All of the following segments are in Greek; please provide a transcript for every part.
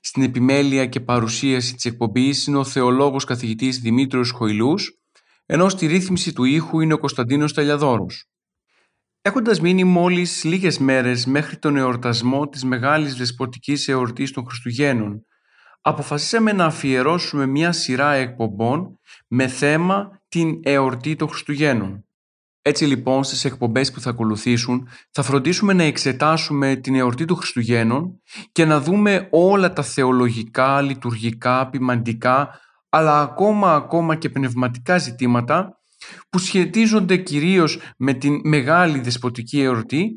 Στην επιμέλεια και παρουσίαση της εκπομπής είναι ο θεολόγος καθηγητής Δημήτριος Χοηλούς, ενώ στη ρύθμιση του ήχου είναι ο Κωνσταντίνος Ταλιαδόρος. Έχοντας μείνει μόλις λίγες μέρες μέχρι τον εορτασμό της μεγάλης δεσποτικής εορτής των Χριστουγέννων, αποφασίσαμε να αφιερώσουμε μια σειρά εκπομπών με θέμα την εορτή των Χριστουγέννων. Έτσι λοιπόν στις εκπομπές που θα ακολουθήσουν θα φροντίσουμε να εξετάσουμε την εορτή του Χριστουγέννων και να δούμε όλα τα θεολογικά, λειτουργικά, ποιμαντικά αλλά ακόμα ακόμα και πνευματικά ζητήματα που σχετίζονται κυρίως με την μεγάλη δεσποτική εορτή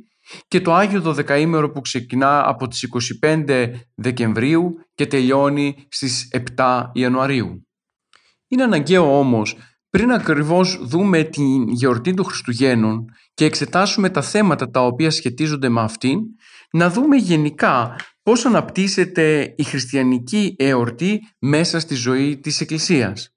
και το Άγιο Δωδεκαήμερο που ξεκινά από τις 25 Δεκεμβρίου και τελειώνει στις 7 Ιανουαρίου. Είναι αναγκαίο όμως πριν ακριβώς δούμε την γιορτή των Χριστουγέννων και εξετάσουμε τα θέματα τα οποία σχετίζονται με αυτήν, να δούμε γενικά πώς αναπτύσσεται η χριστιανική εορτή μέσα στη ζωή της Εκκλησίας.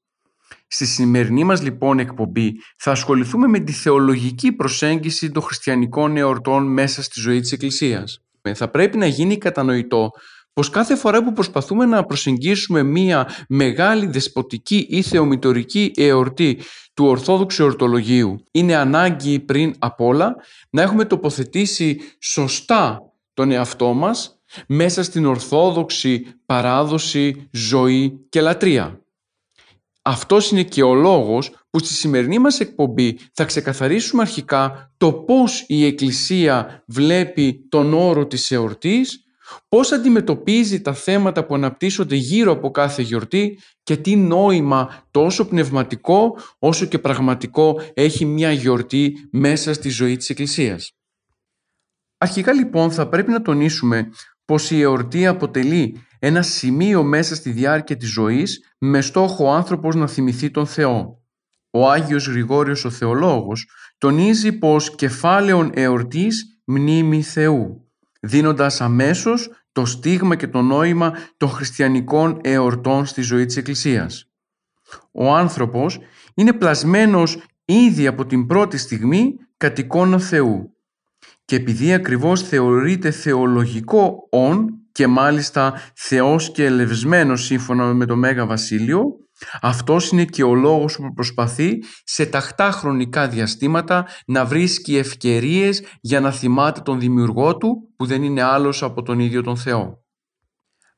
Στη σημερινή μας λοιπόν εκπομπή θα ασχοληθούμε με τη θεολογική προσέγγιση των χριστιανικών εορτών μέσα στη ζωή της Εκκλησίας. Θα πρέπει να γίνει κατανοητό πως κάθε φορά που προσπαθούμε να προσεγγίσουμε μία μεγάλη δεσποτική ή θεομητορική εορτή του Ορθόδοξου Εορτολογίου είναι ανάγκη πριν απ' όλα να έχουμε τοποθετήσει σωστά τον εαυτό μας μέσα στην Ορθόδοξη παράδοση, ζωή και λατρεία. Αυτός είναι και ο λόγος που στη σημερινή μας εκπομπή θα ξεκαθαρίσουμε αρχικά το πώς η Εκκλησία βλέπει τον όρο της εορτής Πώς αντιμετωπίζει τα θέματα που αναπτύσσονται γύρω από κάθε γιορτή και τι νόημα τόσο πνευματικό όσο και πραγματικό έχει μια γιορτή μέσα στη ζωή της Εκκλησίας. Αρχικά λοιπόν θα πρέπει να τονίσουμε πως η εορτή αποτελεί ένα σημείο μέσα στη διάρκεια της ζωής με στόχο ο άνθρωπος να θυμηθεί τον Θεό. Ο Άγιος Γρηγόριος ο Θεολόγος τονίζει πως κεφάλαιον εορτής μνήμη Θεού δίνοντας αμέσως το στίγμα και το νόημα των χριστιανικών εορτών στη ζωή της Εκκλησίας. Ο άνθρωπος είναι πλασμένος ήδη από την πρώτη στιγμή κατ' εικόνα Θεού και επειδή ακριβώς θεωρείται θεολογικό «ον» και μάλιστα Θεός και ελευσμένος σύμφωνα με το Μέγα Βασίλειο, αυτός είναι και ο λόγος που προσπαθεί σε ταχτά χρονικά διαστήματα να βρίσκει ευκαιρίες για να θυμάται τον δημιουργό του που δεν είναι άλλος από τον ίδιο τον Θεό.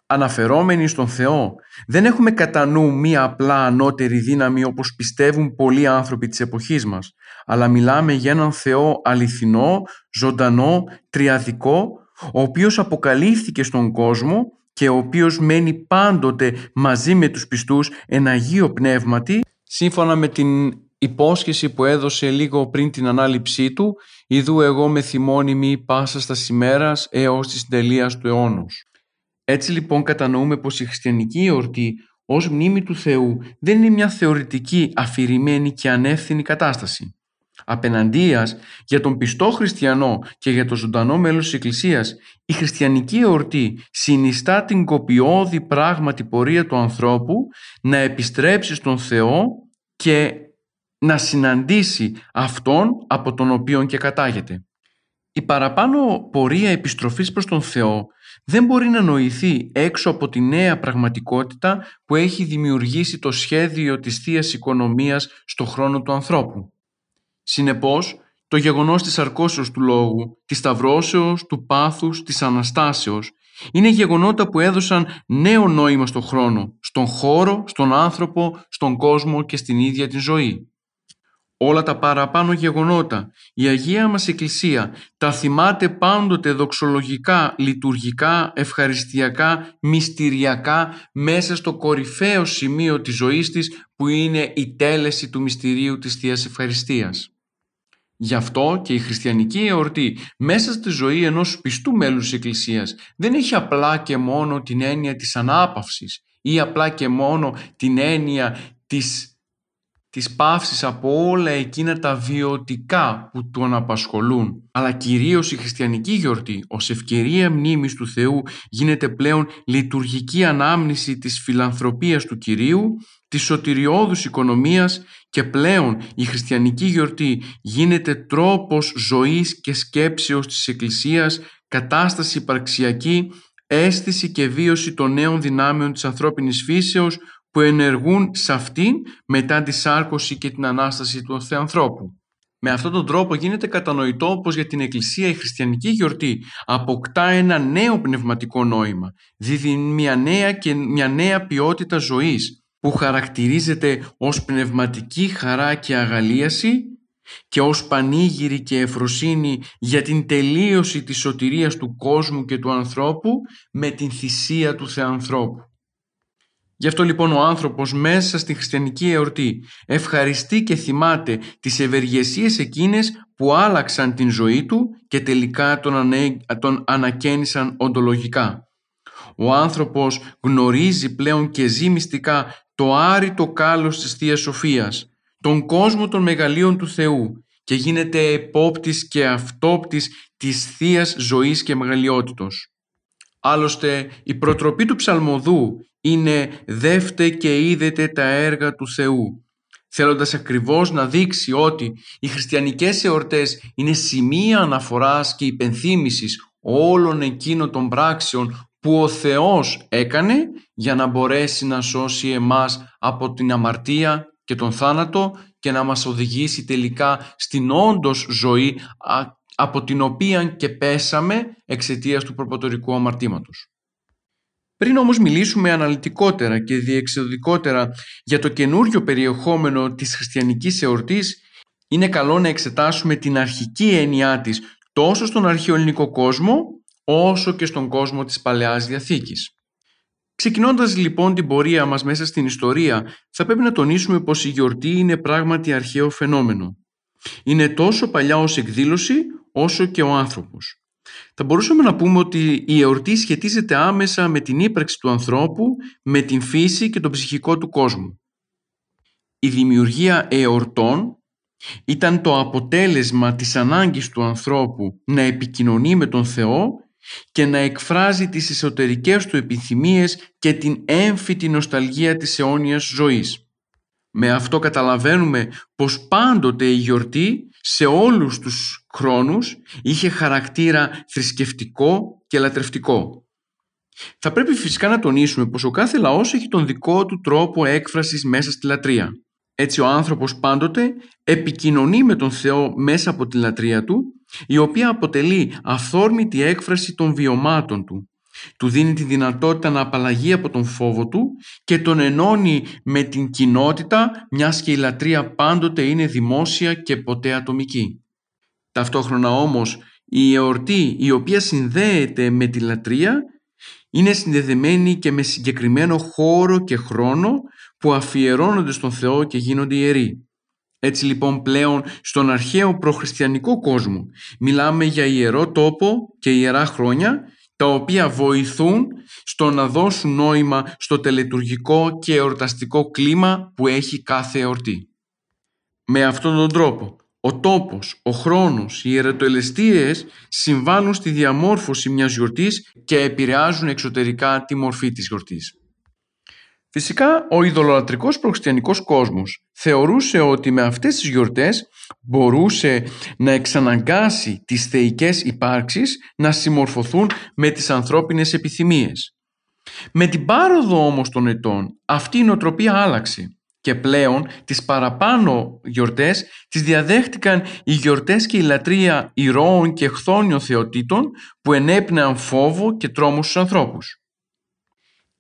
Αναφερόμενοι στον Θεό, δεν έχουμε κατά νου μία απλά ανώτερη δύναμη όπως πιστεύουν πολλοί άνθρωποι της εποχής μας, αλλά μιλάμε για έναν Θεό αληθινό, ζωντανό, τριαδικό, ο οποίος αποκαλύφθηκε στον κόσμο και ο οποίος μένει πάντοτε μαζί με τους πιστούς εν Αγίο Πνεύματι σύμφωνα με την υπόσχεση που έδωσε λίγο πριν την ανάληψή του «Ιδού εγώ με θυμώνυμη πάσα στα ημέρας έως της τελείας του αιώνος». Έτσι λοιπόν κατανοούμε πως η χριστιανική εορτή ως μνήμη του Θεού δεν είναι μια θεωρητική αφηρημένη και ανεύθυνη κατάσταση. Απέναντίας, για τον πιστό χριστιανό και για το ζωντανό μέλος της Εκκλησίας, η χριστιανική εορτή συνιστά την κοπιώδη πράγματι πορεία του ανθρώπου να επιστρέψει στον Θεό και να συναντήσει Αυτόν από τον οποίον και κατάγεται. Η παραπάνω πορεία επιστροφής προς τον Θεό δεν μπορεί να νοηθεί έξω από τη νέα πραγματικότητα που έχει δημιουργήσει το σχέδιο της θείας Οικονομίας στο χρόνο του ανθρώπου. Συνεπώς, το γεγονός της αρκώσεως του λόγου, της σταυρώσεως, του πάθους, της Αναστάσεως είναι γεγονότα που έδωσαν νέο νόημα στον χρόνο, στον χώρο, στον άνθρωπο, στον κόσμο και στην ίδια τη ζωή. Όλα τα παραπάνω γεγονότα, η Αγία μας Εκκλησία τα θυμάται πάντοτε δοξολογικά, λειτουργικά, ευχαριστιακά, μυστηριακά μέσα στο κορυφαίο σημείο της ζωής της που είναι η τέλεση του μυστηρίου της Θείας Ευχαριστίας. Γι' αυτό και η χριστιανική εορτή μέσα στη ζωή ενός πιστού μέλους της Εκκλησίας δεν έχει απλά και μόνο την έννοια της ανάπαυσης ή απλά και μόνο την έννοια της της παύσης από όλα εκείνα τα βιωτικά που τον απασχολούν. Αλλά κυρίως η χριστιανική γιορτή ως ευκαιρία μνήμης του Θεού γίνεται πλέον λειτουργική ανάμνηση της φιλανθρωπίας του Κυρίου, της σωτηριώδους οικονομίας και πλέον η χριστιανική γιορτή γίνεται τρόπος ζωής και σκέψεως της Εκκλησίας, κατάσταση υπαρξιακή, αίσθηση και βίωση των νέων δυνάμεων της ανθρώπινης φύσεως που ενεργούν σε αυτήν μετά τη σάρκωση και την Ανάσταση του Θεανθρώπου. Με αυτόν τον τρόπο γίνεται κατανοητό πως για την Εκκλησία η χριστιανική γιορτή αποκτά ένα νέο πνευματικό νόημα, δίδει μια νέα και μια νέα ποιότητα ζωής που χαρακτηρίζεται ως πνευματική χαρά και αγαλίαση και ως πανήγυρη και εφροσύνη για την τελείωση της σωτηρίας του κόσμου και του ανθρώπου με την θυσία του Θεανθρώπου. Γι' αυτό λοιπόν ο άνθρωπος μέσα στη χριστιανική εορτή ευχαριστεί και θυμάται τις ευεργεσίες εκείνες που άλλαξαν την ζωή του και τελικά τον, ανέ, τον ανακαίνισαν οντολογικά. Ο άνθρωπος γνωρίζει πλέον και ζει μυστικά το άρρητο κάλος της Θείας Σοφίας, τον κόσμο των μεγαλείων του Θεού και γίνεται επόπτης και αυτόπτης της Θείας Ζωής και Μεγαλειότητος. Άλλωστε η προτροπή του ψαλμοδού είναι «δεύτε και είδετε τα έργα του Θεού» θέλοντας ακριβώς να δείξει ότι οι χριστιανικές εορτές είναι σημεία αναφοράς και υπενθύμησης όλων εκείνων των πράξεων που ο Θεός έκανε για να μπορέσει να σώσει εμάς από την αμαρτία και τον θάνατο και να μας οδηγήσει τελικά στην όντως ζωή από την οποία και πέσαμε εξαιτίας του προποτορικού αμαρτήματος. Πριν όμως μιλήσουμε αναλυτικότερα και διεξοδικότερα για το καινούριο περιεχόμενο της χριστιανικής εορτής, είναι καλό να εξετάσουμε την αρχική έννοιά της τόσο στον αρχαιοελληνικό κόσμο, όσο και στον κόσμο της Παλαιάς Διαθήκης. Ξεκινώντας λοιπόν την πορεία μας μέσα στην ιστορία, θα πρέπει να τονίσουμε πως η γιορτή είναι πράγματι αρχαίο φαινόμενο. Είναι τόσο παλιά ως εκδήλωση, όσο και ο άνθρωπος. Θα μπορούσαμε να πούμε ότι η εορτή σχετίζεται άμεσα με την ύπαρξη του ανθρώπου, με την φύση και τον ψυχικό του κόσμο. Η δημιουργία εορτών ήταν το αποτέλεσμα της ανάγκης του ανθρώπου να επικοινωνεί με τον Θεό και να εκφράζει τις εσωτερικές του επιθυμίες και την έμφυτη νοσταλγία της αιώνιας ζωής. Με αυτό καταλαβαίνουμε πως πάντοτε η γιορτή σε όλους τους χρόνους είχε χαρακτήρα θρησκευτικό και λατρευτικό. Θα πρέπει φυσικά να τονίσουμε πως ο κάθε λαός έχει τον δικό του τρόπο έκφρασης μέσα στη λατρεία. Έτσι ο άνθρωπος πάντοτε επικοινωνεί με τον Θεό μέσα από τη λατρεία του, η οποία αποτελεί αυθόρμητη έκφραση των βιωμάτων του του δίνει τη δυνατότητα να απαλλαγεί από τον φόβο του και τον ενώνει με την κοινότητα μιας και η λατρεία πάντοτε είναι δημόσια και ποτέ ατομική. Ταυτόχρονα όμως η εορτή η οποία συνδέεται με τη λατρεία είναι συνδεδεμένη και με συγκεκριμένο χώρο και χρόνο που αφιερώνονται στον Θεό και γίνονται ιεροί. Έτσι λοιπόν πλέον στον αρχαίο προχριστιανικό κόσμο μιλάμε για ιερό τόπο και ιερά χρόνια τα οποία βοηθούν στο να δώσουν νόημα στο τελετουργικό και εορταστικό κλίμα που έχει κάθε εορτή. Με αυτόν τον τρόπο, ο τόπος, ο χρόνος, οι ιερετοελεστίες συμβάλλουν στη διαμόρφωση μιας γιορτής και επηρεάζουν εξωτερικά τη μορφή της γιορτής. Φυσικά, ο ειδωλολατρικός προχριστιανικός κόσμος θεωρούσε ότι με αυτές τις γιορτές μπορούσε να εξαναγκάσει τις θεϊκές υπάρξεις να συμμορφωθούν με τις ανθρώπινες επιθυμίες. Με την πάροδο όμως των ετών αυτή η νοοτροπία άλλαξε και πλέον τις παραπάνω γιορτές τις διαδέχτηκαν οι γιορτές και η λατρεία ηρώων και χθόνιων θεοτήτων που ενέπνεαν φόβο και τρόμο στους ανθρώπους.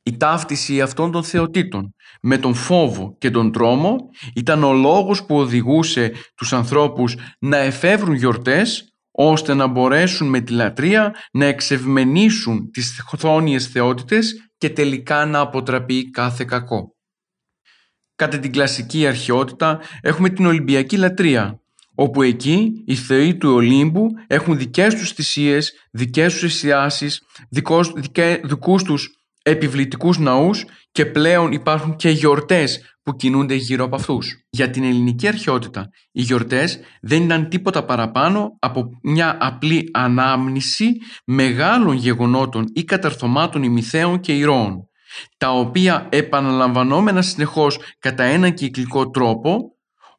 Η ταύτιση αυτών των θεοτήτων με τον φόβο και τον τρόμο ήταν ο λόγος που οδηγούσε τους ανθρώπους να εφεύρουν γιορτές ώστε να μπορέσουν με τη λατρεία να εξευμενήσουν τις χθόνιες θεότητες και τελικά να αποτραπεί κάθε κακό. Κατά την κλασική αρχαιότητα έχουμε την Ολυμπιακή λατρεία, όπου εκεί οι θεοί του Ολύμπου έχουν δικές τους θυσίες, δικές τους εστιάσεις, δικούς, δικέ, δικούς τους επιβλητικούς ναούς και πλέον υπάρχουν και γιορτές που κινούνται γύρω από αυτούς. Για την ελληνική αρχαιότητα, οι γιορτές δεν ήταν τίποτα παραπάνω από μια απλή ανάμνηση μεγάλων γεγονότων ή καταρθωμάτων ημιθέων και ηρώων, τα οποία επαναλαμβανόμενα συνεχώς κατά έναν κυκλικό τρόπο,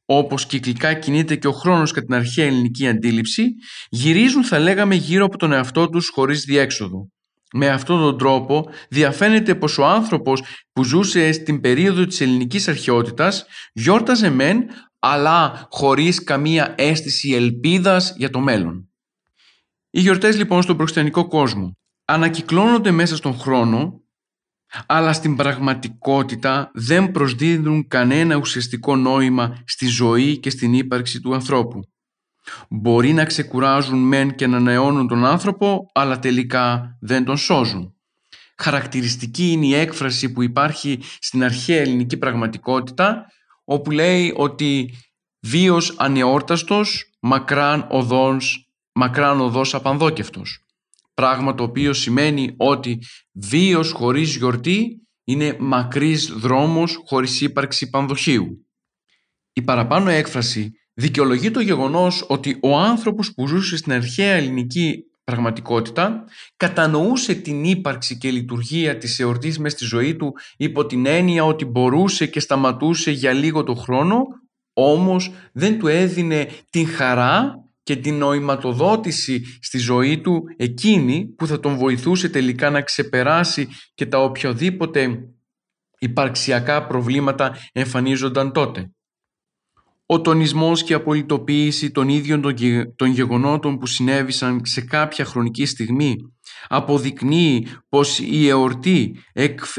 όπως κυκλικά κινείται και ο χρόνος κατά την αρχαία ελληνική αντίληψη, γυρίζουν θα λέγαμε γύρω από τον εαυτό τους χωρίς διέξοδο. Με αυτόν τον τρόπο διαφαίνεται πως ο άνθρωπος που ζούσε στην περίοδο της ελληνικής αρχαιότητας γιόρταζε μεν αλλά χωρίς καμία αίσθηση ελπίδας για το μέλλον. Οι γιορτές λοιπόν στον προξενικό κόσμο ανακυκλώνονται μέσα στον χρόνο αλλά στην πραγματικότητα δεν προσδίδουν κανένα ουσιαστικό νόημα στη ζωή και στην ύπαρξη του ανθρώπου. Μπορεί να ξεκουράζουν μεν και να νεώνουν τον άνθρωπο, αλλά τελικά δεν τον σώζουν. Χαρακτηριστική είναι η έκφραση που υπάρχει στην αρχαία ελληνική πραγματικότητα, όπου λέει ότι βίος ανεόρταστος, μακράν οδός, μακράν οδός απανδόκευτος. Πράγμα το οποίο σημαίνει ότι βίος χωρίς γιορτή είναι μακρύς δρόμος χωρίς ύπαρξη πανδοχείου. Η παραπάνω έκφραση δικαιολογεί το γεγονός ότι ο άνθρωπος που ζούσε στην αρχαία ελληνική πραγματικότητα κατανοούσε την ύπαρξη και λειτουργία της εορτής μες στη ζωή του υπό την έννοια ότι μπορούσε και σταματούσε για λίγο το χρόνο όμως δεν του έδινε την χαρά και την νοηματοδότηση στη ζωή του εκείνη που θα τον βοηθούσε τελικά να ξεπεράσει και τα οποιοδήποτε υπαρξιακά προβλήματα εμφανίζονταν τότε ο τονισμός και η απολυτοποίηση των ίδιων των γεγονότων που συνέβησαν σε κάποια χρονική στιγμή αποδεικνύει πως η εορτή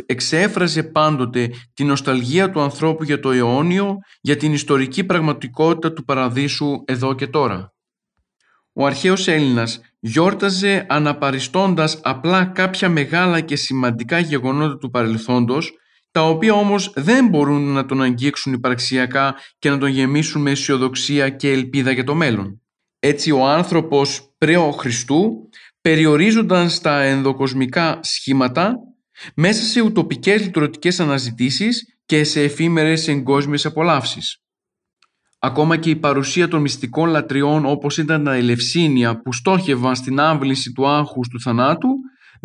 εξέφραζε πάντοτε την νοσταλγία του ανθρώπου για το αιώνιο, για την ιστορική πραγματικότητα του παραδείσου εδώ και τώρα. Ο αρχαίος Έλληνας γιόρταζε αναπαριστώντας απλά κάποια μεγάλα και σημαντικά γεγονότα του παρελθόντος τα οποία όμως δεν μπορούν να τον αγγίξουν υπαρξιακά και να τον γεμίσουν με αισιοδοξία και ελπίδα για το μέλλον. Έτσι ο άνθρωπος πρέο Χριστού περιορίζονταν στα ενδοκοσμικά σχήματα μέσα σε ουτοπικές λειτουργικές αναζητήσεις και σε εφήμερες εγκόσμιες απολαύσεις. Ακόμα και η παρουσία των μυστικών λατριών όπως ήταν τα ελευσίνια που στόχευαν στην άμβληση του άγχους του θανάτου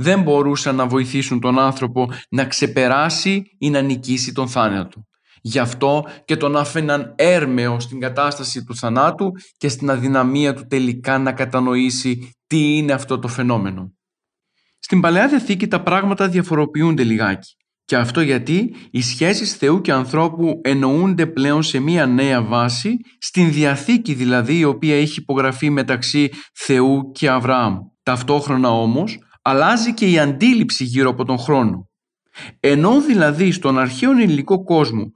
δεν μπορούσαν να βοηθήσουν τον άνθρωπο να ξεπεράσει ή να νικήσει τον θάνατο. Γι' αυτό και τον άφηναν έρμεο στην κατάσταση του θανάτου και στην αδυναμία του τελικά να κατανοήσει τι είναι αυτό το φαινόμενο. Στην Παλαιά Διαθήκη τα πράγματα διαφοροποιούνται λιγάκι. Και αυτό γιατί οι σχέσεις Θεού και ανθρώπου εννοούνται πλέον σε μία νέα βάση, στην Διαθήκη δηλαδή η οποία έχει υπογραφεί μεταξύ Θεού και Αβραάμ. Ταυτόχρονα όμως αλλάζει και η αντίληψη γύρω από τον χρόνο. Ενώ δηλαδή στον αρχαίο ελληνικό κόσμο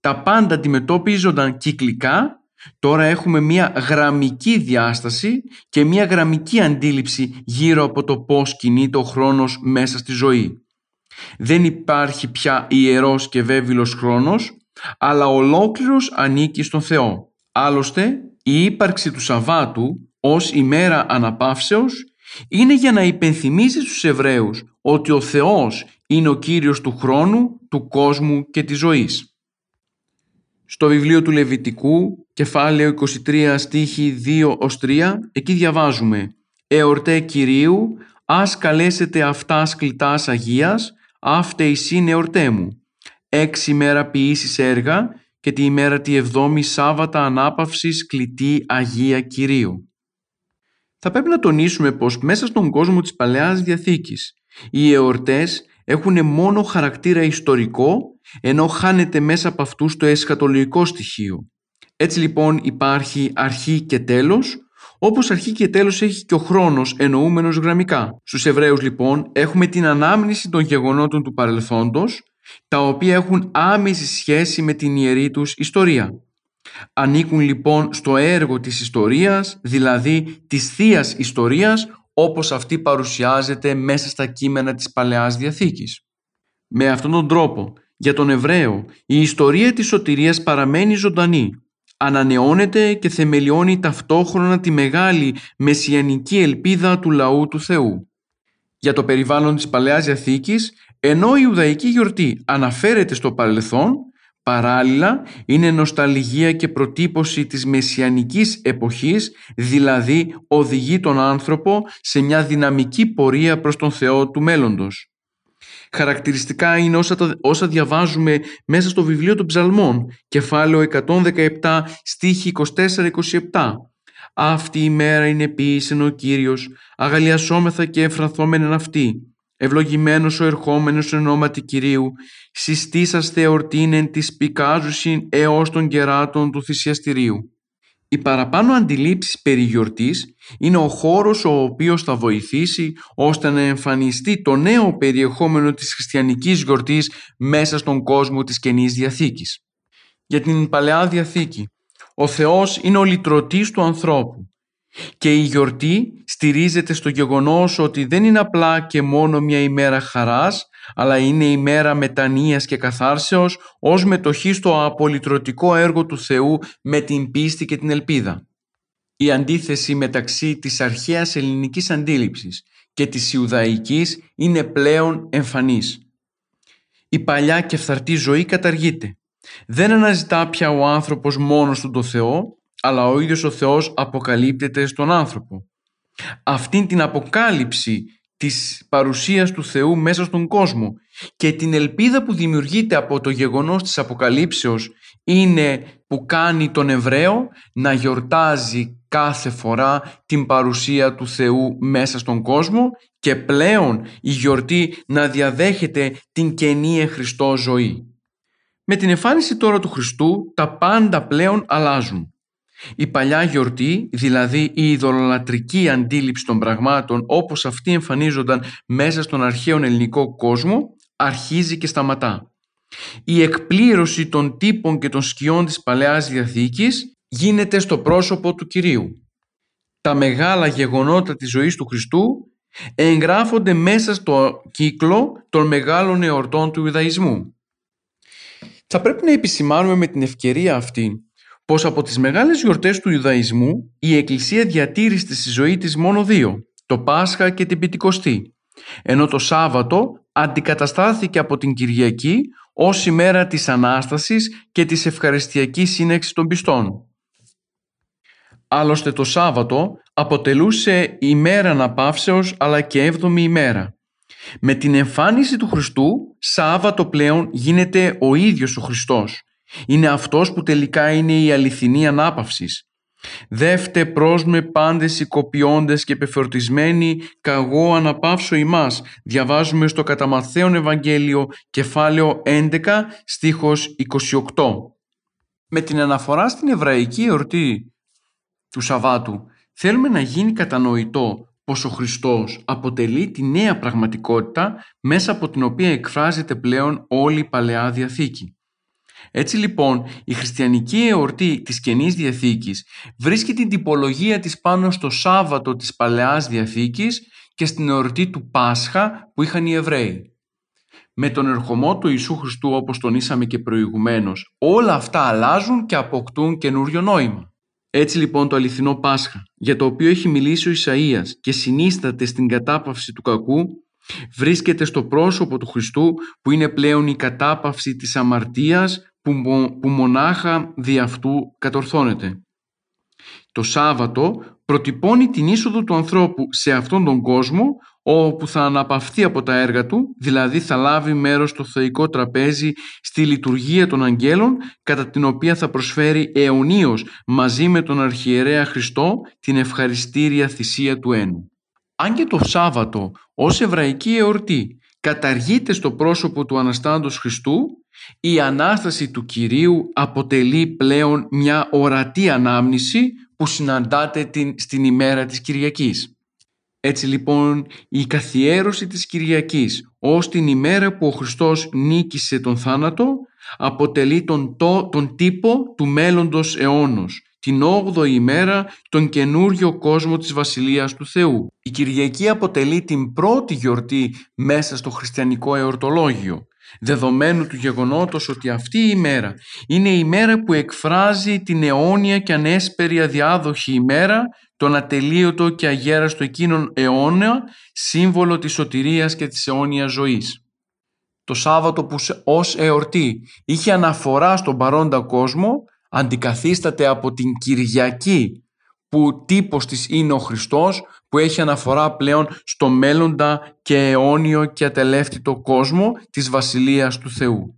τα πάντα αντιμετώπιζονταν κυκλικά, τώρα έχουμε μια γραμμική διάσταση και μια γραμμική αντίληψη γύρω από το πώς κινείται ο χρόνος μέσα στη ζωή. Δεν υπάρχει πια ιερός και βέβυλος χρόνος, αλλά ολόκληρος ανήκει στον Θεό. Άλλωστε, η ύπαρξη του Σαββάτου ως ημέρα αναπαύσεως είναι για να υπενθυμίζει στους Εβραίους ότι ο Θεός είναι ο Κύριος του χρόνου, του κόσμου και της ζωής. Στο βιβλίο του Λεβιτικού, κεφάλαιο 23 στίχη 2 3, εκεί διαβάζουμε «Εορτέ Κυρίου, ας καλέσετε αυτάς κλητάς Αγίας, αύτε εισήν εορτέ μου. Έξι μέρα ποιήσεις έργα και τη ημέρα τη εβδόμη Σάββατα ανάπαυσης κλητή Αγία Κυρίου». Θα πρέπει να τονίσουμε πως μέσα στον κόσμο της Παλαιάς Διαθήκης οι εορτές έχουν μόνο χαρακτήρα ιστορικό ενώ χάνεται μέσα από αυτούς το εσχατολογικό στοιχείο. Έτσι λοιπόν υπάρχει αρχή και τέλος όπως αρχή και τέλος έχει και ο χρόνος εννοούμενος γραμμικά. Στους Εβραίους λοιπόν έχουμε την ανάμνηση των γεγονότων του παρελθόντος τα οποία έχουν άμεση σχέση με την ιερή τους ιστορία. Ανήκουν λοιπόν στο έργο της ιστορίας, δηλαδή της θείας ιστορίας, όπως αυτή παρουσιάζεται μέσα στα κείμενα της Παλαιάς Διαθήκης. Με αυτόν τον τρόπο, για τον Εβραίο, η ιστορία της σωτηρίας παραμένει ζωντανή, ανανεώνεται και θεμελιώνει ταυτόχρονα τη μεγάλη μεσιανική ελπίδα του λαού του Θεού. Για το περιβάλλον της Παλαιάς Διαθήκης Ενώ η Ιουδαϊκή γιορτή αναφέρεται στο παρελθόν, παράλληλα είναι νοσταλγία και προτύπωση της μεσιανικής εποχής, δηλαδή οδηγεί τον άνθρωπο σε μια δυναμική πορεία προς τον Θεό του μέλλοντος. Χαρακτηριστικά είναι όσα, όσα διαβάζουμε μέσα στο βιβλίο των Ψαλμών, κεφάλαιο 117, στίχη 24-27. Αυτή η μέρα είναι ποιήσεν ο Κύριος, αγαλιασόμεθα και εφραθόμενεν αυτή. Ευλογημένος ο ερχόμενος εν ονόματι Κυρίου, συστήσαστε εορτήνεν της πικάζουσιν έως των κεράτων του θυσιαστηρίου. Οι παραπάνω αντιλήψεις περί γιορτής είναι ο χώρος ο οποίος θα βοηθήσει ώστε να εμφανιστεί το νέο περιεχόμενο της χριστιανικής γιορτής μέσα στον κόσμο της Καινής Διαθήκης. Για την Παλαιά Διαθήκη, ο Θεός είναι ο λυτρωτής του ανθρώπου και η γιορτή στηρίζεται στο γεγονός ότι δεν είναι απλά και μόνο μια ημέρα χαράς, αλλά είναι ημέρα μετανοίας και καθάρσεως ως μετοχή στο απολυτρωτικό έργο του Θεού με την πίστη και την ελπίδα. Η αντίθεση μεταξύ της αρχαίας ελληνικής αντίληψης και της Ιουδαϊκής είναι πλέον εμφανής. Η παλιά και φθαρτή ζωή καταργείται. Δεν αναζητά πια ο άνθρωπος μόνος του το Θεό, αλλά ο ίδιος ο Θεός αποκαλύπτεται στον άνθρωπο. Αυτήν την αποκάλυψη της παρουσίας του Θεού μέσα στον κόσμο και την ελπίδα που δημιουργείται από το γεγονός της αποκαλύψεως είναι που κάνει τον Εβραίο να γιορτάζει κάθε φορά την παρουσία του Θεού μέσα στον κόσμο και πλέον η γιορτή να διαδέχεται την καινή Χριστό ζωή. Με την εμφάνιση τώρα του Χριστού τα πάντα πλέον αλλάζουν. Η παλιά γιορτή, δηλαδή η ειδωλολατρική αντίληψη των πραγμάτων όπως αυτοί εμφανίζονταν μέσα στον αρχαίο ελληνικό κόσμο, αρχίζει και σταματά. Η εκπλήρωση των τύπων και των σκιών της Παλαιάς Διαθήκης γίνεται στο πρόσωπο του Κυρίου. Τα μεγάλα γεγονότα της ζωής του Χριστού εγγράφονται μέσα στο κύκλο των μεγάλων εορτών του Ιουδαϊσμού. Θα πρέπει να επισημάνουμε με την ευκαιρία αυτή πως από τις μεγάλες γιορτές του Ιουδαϊσμού η Εκκλησία διατήρησε στη ζωή της μόνο δύο, το Πάσχα και την Πιτικοστή, ενώ το Σάββατο αντικαταστάθηκε από την Κυριακή ως ημέρα της Ανάστασης και της ευχαριστιακής σύνεξης των πιστών. Άλλωστε το Σάββατο αποτελούσε ημέρα αναπαύσεως αλλά και έβδομη ημέρα. Με την εμφάνιση του Χριστού, Σάββατο πλέον γίνεται ο ίδιος ο Χριστός είναι αυτός που τελικά είναι η αληθινή ανάπαυσης. Δεύτε προς με πάντες οικοποιώντες και πεφορτισμένοι καγώ αναπαύσω ημάς. Διαβάζουμε στο κατά Ευαγγέλιο κεφάλαιο 11 στίχος 28. Με την αναφορά στην εβραϊκή εορτή του Σαββάτου θέλουμε να γίνει κατανοητό πως ο Χριστός αποτελεί τη νέα πραγματικότητα μέσα από την οποία εκφράζεται πλέον όλη η Παλαιά Διαθήκη. Έτσι λοιπόν η χριστιανική εορτή της Καινής Διαθήκης βρίσκει την τυπολογία της πάνω στο Σάββατο της Παλαιάς Διαθήκης και στην εορτή του Πάσχα που είχαν οι Εβραίοι. Με τον ερχομό του Ιησού Χριστού όπως τονίσαμε και προηγουμένως όλα αυτά αλλάζουν και αποκτούν καινούριο νόημα. Έτσι λοιπόν το αληθινό Πάσχα για το οποίο έχει μιλήσει ο Ισαΐας και συνίσταται στην κατάπαυση του κακού βρίσκεται στο πρόσωπο του Χριστού που είναι πλέον η κατάπαυση της αμαρτίας που, που μονάχα δι' αυτού κατορθώνεται. Το Σάββατο προτυπώνει την είσοδο του ανθρώπου σε αυτόν τον κόσμο όπου θα αναπαυθεί από τα έργα του, δηλαδή θα λάβει μέρος στο θεϊκό τραπέζι στη λειτουργία των αγγέλων κατά την οποία θα προσφέρει αιωνίως μαζί με τον αρχιερέα Χριστό την ευχαριστήρια θυσία του ένου. Αν και το Σάββατο ως εβραϊκή εορτή καταργείται στο πρόσωπο του Αναστάντος Χριστού, η Ανάσταση του Κυρίου αποτελεί πλέον μια ορατή ανάμνηση που συναντάται την, στην ημέρα της Κυριακής. Έτσι λοιπόν η καθιέρωση της Κυριακής ως την ημέρα που ο Χριστός νίκησε τον θάνατο αποτελεί τον, το, τον τύπο του μέλλοντος αιώνος την 8η ημέρα τον καινούριο κόσμο της Βασιλείας του Θεού. Η Κυριακή αποτελεί την πρώτη γιορτή μέσα στο χριστιανικό εορτολόγιο, δεδομένου του γεγονότος ότι αυτή η ημέρα είναι η ημέρα που εκφράζει την αιώνια και ανέσπερη αδιάδοχη ημέρα, τον ατελείωτο και αγέραστο εκείνον αιώνα, σύμβολο της σωτηρίας και της αιώνιας ζωής. το Σάββατο που ως εορτή είχε αναφορά στον παρόντα κόσμο αντικαθίσταται από την Κυριακή που τύπος της είναι ο Χριστός που έχει αναφορά πλέον στο μέλλοντα και αιώνιο και ατελεύτητο κόσμο της Βασιλείας του Θεού.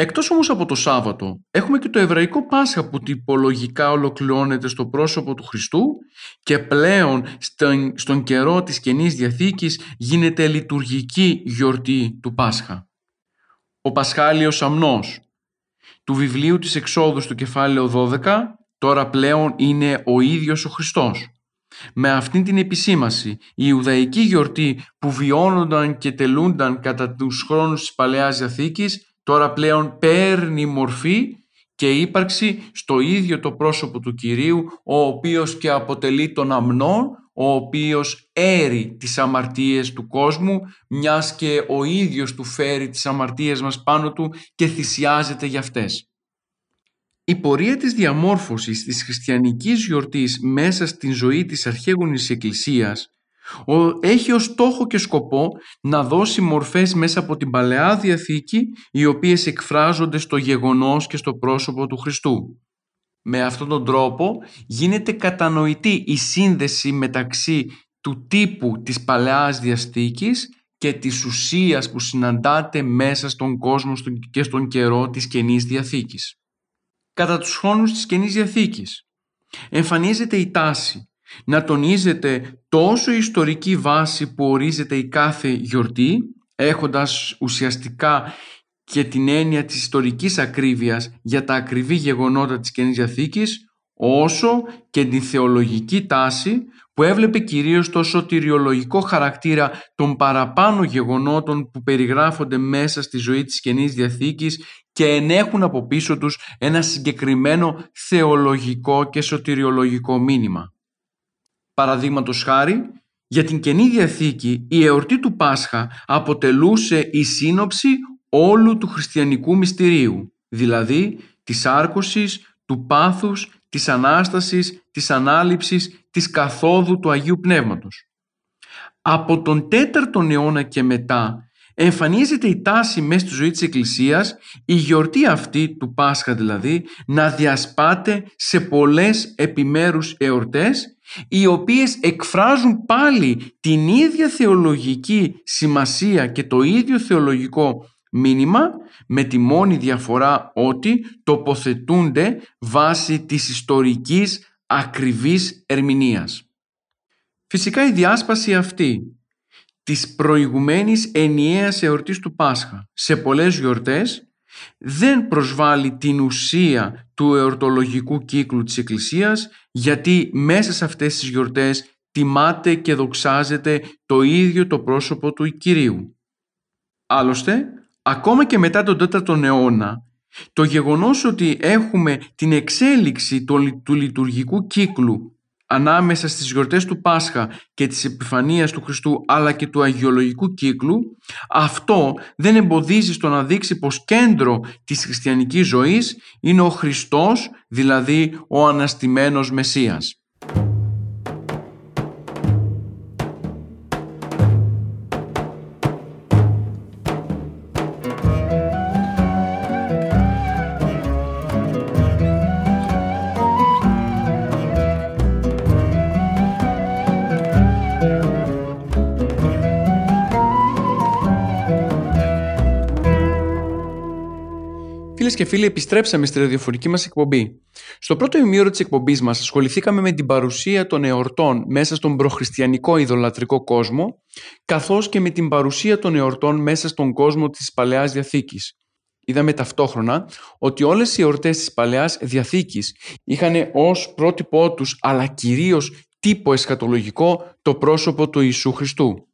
Εκτός όμως από το Σάββατο, έχουμε και το Εβραϊκό Πάσχα που τυπολογικά ολοκληρώνεται στο πρόσωπο του Χριστού και πλέον στον, στον καιρό της Καινής Διαθήκης γίνεται λειτουργική γιορτή του Πάσχα. Ο Πασχάλιος Αμνός του βιβλίου της Εξόδου στο κεφάλαιο 12 τώρα πλέον είναι ο ίδιος ο Χριστός. Με αυτήν την επισήμαση, η Ιουδαϊκή γιορτή που βιώνονταν και τελούνταν κατά τους χρόνους της Παλαιάς Διαθήκης τώρα πλέον παίρνει μορφή και ύπαρξη στο ίδιο το πρόσωπο του Κυρίου, ο οποίος και αποτελεί τον αμνό, ο οποίος έρει τις αμαρτίες του κόσμου, μιας και ο ίδιος του φέρει τις αμαρτίες μας πάνω του και θυσιάζεται για αυτές. Η πορεία της διαμόρφωσης της χριστιανικής γιορτής μέσα στην ζωή της αρχαίγονης Εκκλησίας έχει ως στόχο και σκοπό να δώσει μορφές μέσα από την Παλαιά Διαθήκη οι οποίες εκφράζονται στο γεγονός και στο πρόσωπο του Χριστού. Με αυτόν τον τρόπο γίνεται κατανοητή η σύνδεση μεταξύ του τύπου της Παλαιάς Διαστήκης και της ουσίας που συναντάται μέσα στον κόσμο και στον καιρό της Καινής Διαθήκης. Κατά τους χρόνους της Καινής Διαθήκης. Εμφανίζεται η τάση να τονίζεται τόσο η ιστορική βάση που ορίζεται η κάθε γιορτή, έχοντας ουσιαστικά και την έννοια της ιστορικής ακρίβειας για τα ακριβή γεγονότα της Καινής Διαθήκης, όσο και την θεολογική τάση που έβλεπε κυρίως το σωτηριολογικό χαρακτήρα των παραπάνω γεγονότων που περιγράφονται μέσα στη ζωή της Καινής Διαθήκης και ενέχουν από πίσω τους ένα συγκεκριμένο θεολογικό και σωτηριολογικό μήνυμα. Παραδείγματος χάρη, για την Καινή Διαθήκη η εορτή του Πάσχα αποτελούσε η σύνοψη όλου του χριστιανικού μυστηρίου, δηλαδή της άρκωσης, του πάθους, της Ανάστασης, της Ανάληψης, της καθόδου του Αγίου Πνεύματος. Από τον 4ο αιώνα και μετά εμφανίζεται η τάση μέσα στη ζωή της Εκκλησίας, η γιορτή αυτή του Πάσχα δηλαδή, να διασπάται σε πολλές επιμέρους εορτές, οι οποίες εκφράζουν πάλι την ίδια θεολογική σημασία και το ίδιο θεολογικό μήνυμα, με τη μόνη διαφορά ότι τοποθετούνται βάσει της ιστορικής ακριβής ερμηνείας. Φυσικά η διάσπαση αυτή της προηγουμένης ενιαίας εορτής του Πάσχα σε πολλές γιορτές δεν προσβάλλει την ουσία του εορτολογικού κύκλου της Εκκλησίας γιατί μέσα σε αυτές τις γιορτές τιμάται και δοξάζεται το ίδιο το πρόσωπο του Κυρίου. Άλλωστε, ακόμα και μετά τον 4ο αιώνα, το γεγονός ότι έχουμε την εξέλιξη του λειτουργικού κύκλου ανάμεσα στις γιορτές του Πάσχα και της επιφανίας του Χριστού αλλά και του αγιολογικού κύκλου αυτό δεν εμποδίζει στο να δείξει πως κέντρο της χριστιανικής ζωής είναι ο Χριστός δηλαδή ο αναστημένος Μεσσίας. Φίλες και φίλοι, επιστρέψαμε στη ραδιοφορική μας εκπομπή. Στο πρώτο ημίωρο της εκπομπής μας, ασχοληθήκαμε με την παρουσία των εορτών μέσα στον προχριστιανικό ιδολατρικό κόσμο, καθώς και με την παρουσία των εορτών μέσα στον κόσμο της Παλαιάς Διαθήκης. Είδαμε ταυτόχρονα ότι όλες οι εορτές της Παλαιάς Διαθήκης είχαν ως πρότυπό τους, αλλά κυρίως τύπο εσχατολογικό, το πρόσωπο του Ιησού Χριστού.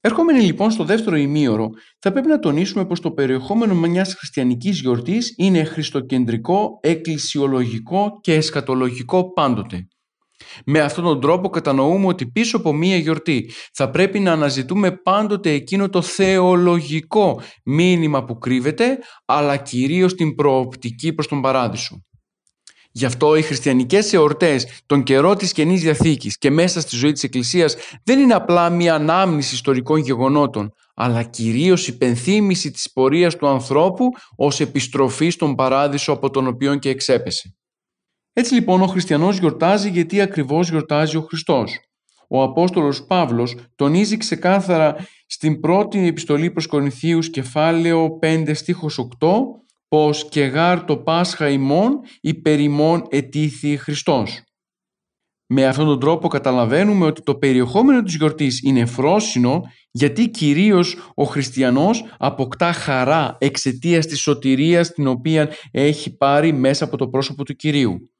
Ερχόμενοι λοιπόν στο δεύτερο ημίωρο, θα πρέπει να τονίσουμε πως το περιεχόμενο μιας χριστιανικής γιορτής είναι χριστοκεντρικό, εκκλησιολογικό και εσκατολογικό πάντοτε. Με αυτόν τον τρόπο κατανοούμε ότι πίσω από μία γιορτή θα πρέπει να αναζητούμε πάντοτε εκείνο το θεολογικό μήνυμα που κρύβεται, αλλά κυρίως την προοπτική προς τον παράδεισο. Γι' αυτό οι χριστιανικές εορτές τον καιρό της Καινής Διαθήκης και μέσα στη ζωή της Εκκλησίας δεν είναι απλά μια ανάμνηση ιστορικών γεγονότων, αλλά κυρίως υπενθύμηση της πορείας του ανθρώπου ως επιστροφή στον παράδεισο από τον οποίο και εξέπεσε. Έτσι λοιπόν ο χριστιανός γιορτάζει γιατί ακριβώς γιορτάζει ο Χριστός. Ο Απόστολος Παύλος τονίζει ξεκάθαρα στην πρώτη επιστολή προς Κορινθίους κεφάλαιο 5 στίχος 8 πως «και γάρ το Πάσχα ημών υπερ ημών ετήθη Χριστός». Με αυτόν τον τρόπο καταλαβαίνουμε ότι το περιεχόμενο της γιορτής είναι φρόσινο γιατί κυρίως ο χριστιανός αποκτά χαρά εξαιτίας της σωτηρίας την οποία έχει πάρει μέσα από το πρόσωπο του Κυρίου.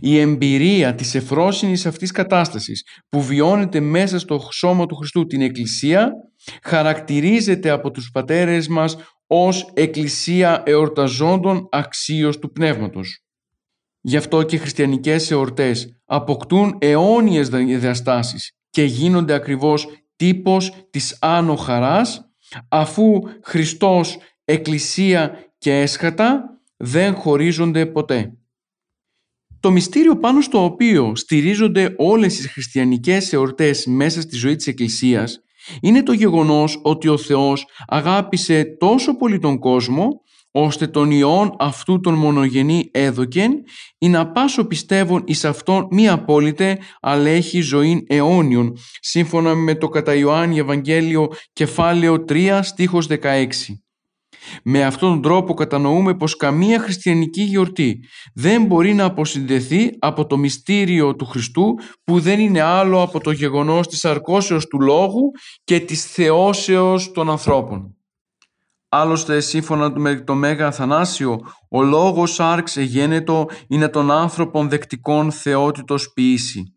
Η εμπειρία της εφρόσινης αυτής κατάστασης που βιώνεται μέσα στο σώμα του Χριστού την Εκκλησία χαρακτηρίζεται από τους πατέρες μας ως Εκκλησία εορταζόντων αξίως του Πνεύματος. Γι' αυτό και οι χριστιανικές εορτές αποκτούν αιώνιες διαστάσεις και γίνονται ακριβώς τύπος της άνω χαράς αφού Χριστός, Εκκλησία και έσχατα δεν χωρίζονται ποτέ. Το μυστήριο πάνω στο οποίο στηρίζονται όλες οι χριστιανικές εορτές μέσα στη ζωή της Εκκλησίας είναι το γεγονός ότι ο Θεός αγάπησε τόσο πολύ τον κόσμο ώστε τον Υιόν αυτού τον μονογενή έδωκεν ή να πάσω πιστεύων εις αυτόν μη απόλυτε αλλά έχει ζωήν αιώνιον σύμφωνα με το κατά Ιωάννη Ευαγγέλιο κεφάλαιο 3 στίχος 16. Με αυτόν τον τρόπο κατανοούμε πως καμία χριστιανική γιορτή δεν μπορεί να αποσυνδεθεί από το μυστήριο του Χριστού που δεν είναι άλλο από το γεγονός της αρκώσεως του Λόγου και της θεώσεως των ανθρώπων. Άλλωστε, σύμφωνα με το Μέγα Αθανάσιο, ο λόγος άρξε γένετο είναι των άνθρωπων δεκτικών θεότητος ποιήση.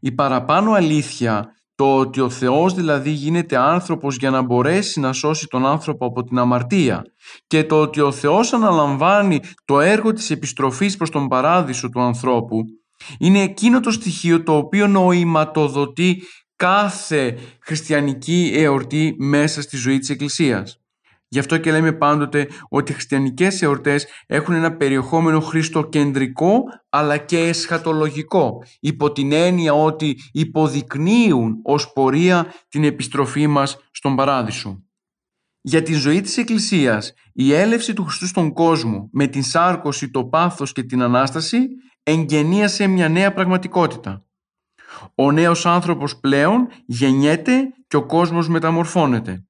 Η παραπάνω αλήθεια, το ότι ο Θεός δηλαδή γίνεται άνθρωπος για να μπορέσει να σώσει τον άνθρωπο από την αμαρτία και το ότι ο Θεός αναλαμβάνει το έργο της επιστροφής προς τον παράδεισο του ανθρώπου, είναι εκείνο το στοιχείο το οποίο νοηματοδοτεί κάθε χριστιανική εορτή μέσα στη ζωή της Εκκλησίας. Γι' αυτό και λέμε πάντοτε ότι οι χριστιανικές εορτές έχουν ένα περιεχόμενο χριστοκεντρικό αλλά και εσχατολογικό υπό την έννοια ότι υποδεικνύουν ως πορεία την επιστροφή μας στον Παράδεισο. Για τη ζωή της Εκκλησίας, η έλευση του Χριστού στον κόσμο με την σάρκωση, το πάθος και την Ανάσταση εγγενίασε μια νέα πραγματικότητα. Ο νέος άνθρωπος πλέον γεννιέται και ο κόσμος μεταμορφώνεται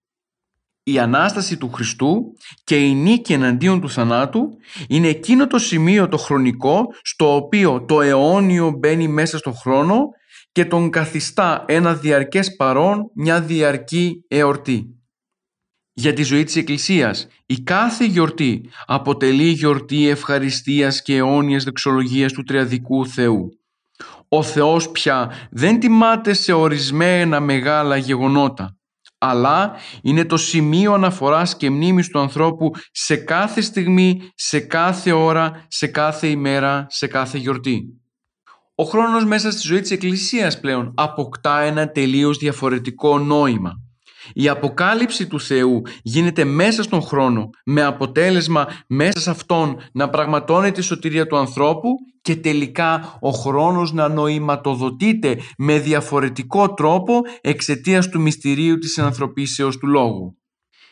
η Ανάσταση του Χριστού και η νίκη εναντίον του θανάτου είναι εκείνο το σημείο το χρονικό στο οποίο το αιώνιο μπαίνει μέσα στον χρόνο και τον καθιστά ένα διαρκές παρόν, μια διαρκή εορτή. Για τη ζωή της Εκκλησίας, η κάθε γιορτή αποτελεί γιορτή ευχαριστίας και αιώνιας δεξολογίας του Τριαδικού Θεού. Ο Θεός πια δεν τιμάται σε ορισμένα μεγάλα γεγονότα, αλλά είναι το σημείο αναφοράς και μνήμης του ανθρώπου σε κάθε στιγμή, σε κάθε ώρα, σε κάθε ημέρα, σε κάθε γιορτή. Ο χρόνος μέσα στη ζωή της Εκκλησίας πλέον αποκτά ένα τελείως διαφορετικό νόημα. Η αποκάλυψη του Θεού γίνεται μέσα στον χρόνο με αποτέλεσμα μέσα σε αυτόν να πραγματώνεται η σωτηρία του ανθρώπου και τελικά ο χρόνος να νοηματοδοτείται με διαφορετικό τρόπο εξαιτίας του μυστηρίου της ανθρωπίσεως του λόγου.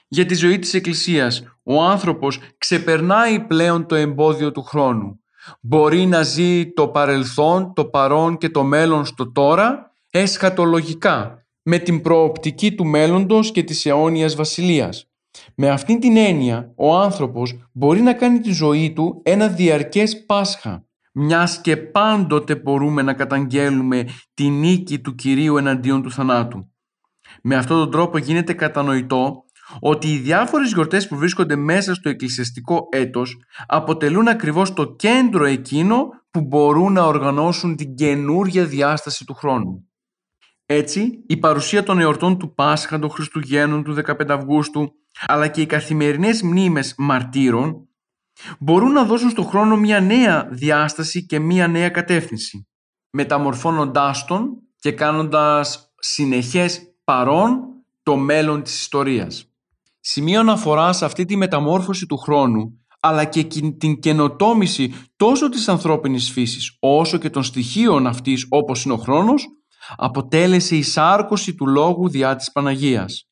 Για τη ζωή της Εκκλησίας, ο άνθρωπος ξεπερνάει πλέον το εμπόδιο του χρόνου. Μπορεί να ζει το παρελθόν, το παρόν και το μέλλον στο τώρα εσχατολογικά με την προοπτική του μέλλοντος και της αιώνιας βασιλείας. Με αυτήν την έννοια, ο άνθρωπος μπορεί να κάνει τη ζωή του ένα διαρκές Πάσχα, μιας και πάντοτε μπορούμε να καταγγέλουμε τη νίκη του Κυρίου εναντίον του θανάτου. Με αυτόν τον τρόπο γίνεται κατανοητό ότι οι διάφορες γιορτές που βρίσκονται μέσα στο εκκλησιαστικό έτος αποτελούν ακριβώς το κέντρο εκείνο που μπορούν να οργανώσουν την καινούργια διάσταση του χρόνου. Έτσι, η παρουσία των εορτών του Πάσχα, των Χριστουγέννων, του 15 Αυγούστου, αλλά και οι καθημερινές μνήμες μαρτύρων, μπορούν να δώσουν στον χρόνο μια νέα διάσταση και μια νέα κατεύθυνση, μεταμορφώνοντάς τον και κάνοντας συνεχές παρόν το μέλλον της ιστορίας. Σημείο αναφοράς σε αυτή τη μεταμόρφωση του χρόνου, αλλά και την καινοτόμηση τόσο της ανθρώπινης φύσης, όσο και των στοιχείων αυτής όπως είναι ο χρόνος, αποτέλεσε η σάρκωση του λόγου διά της Παναγίας.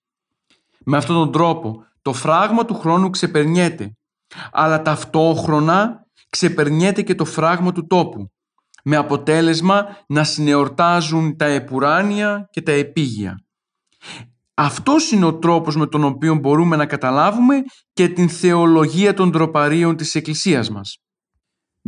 Με αυτόν τον τρόπο το φράγμα του χρόνου ξεπερνιέται, αλλά ταυτόχρονα ξεπερνιέται και το φράγμα του τόπου, με αποτέλεσμα να συνεορτάζουν τα επουράνια και τα επίγεια. Αυτός είναι ο τρόπος με τον οποίο μπορούμε να καταλάβουμε και την θεολογία των τροπαρίων της Εκκλησίας μας.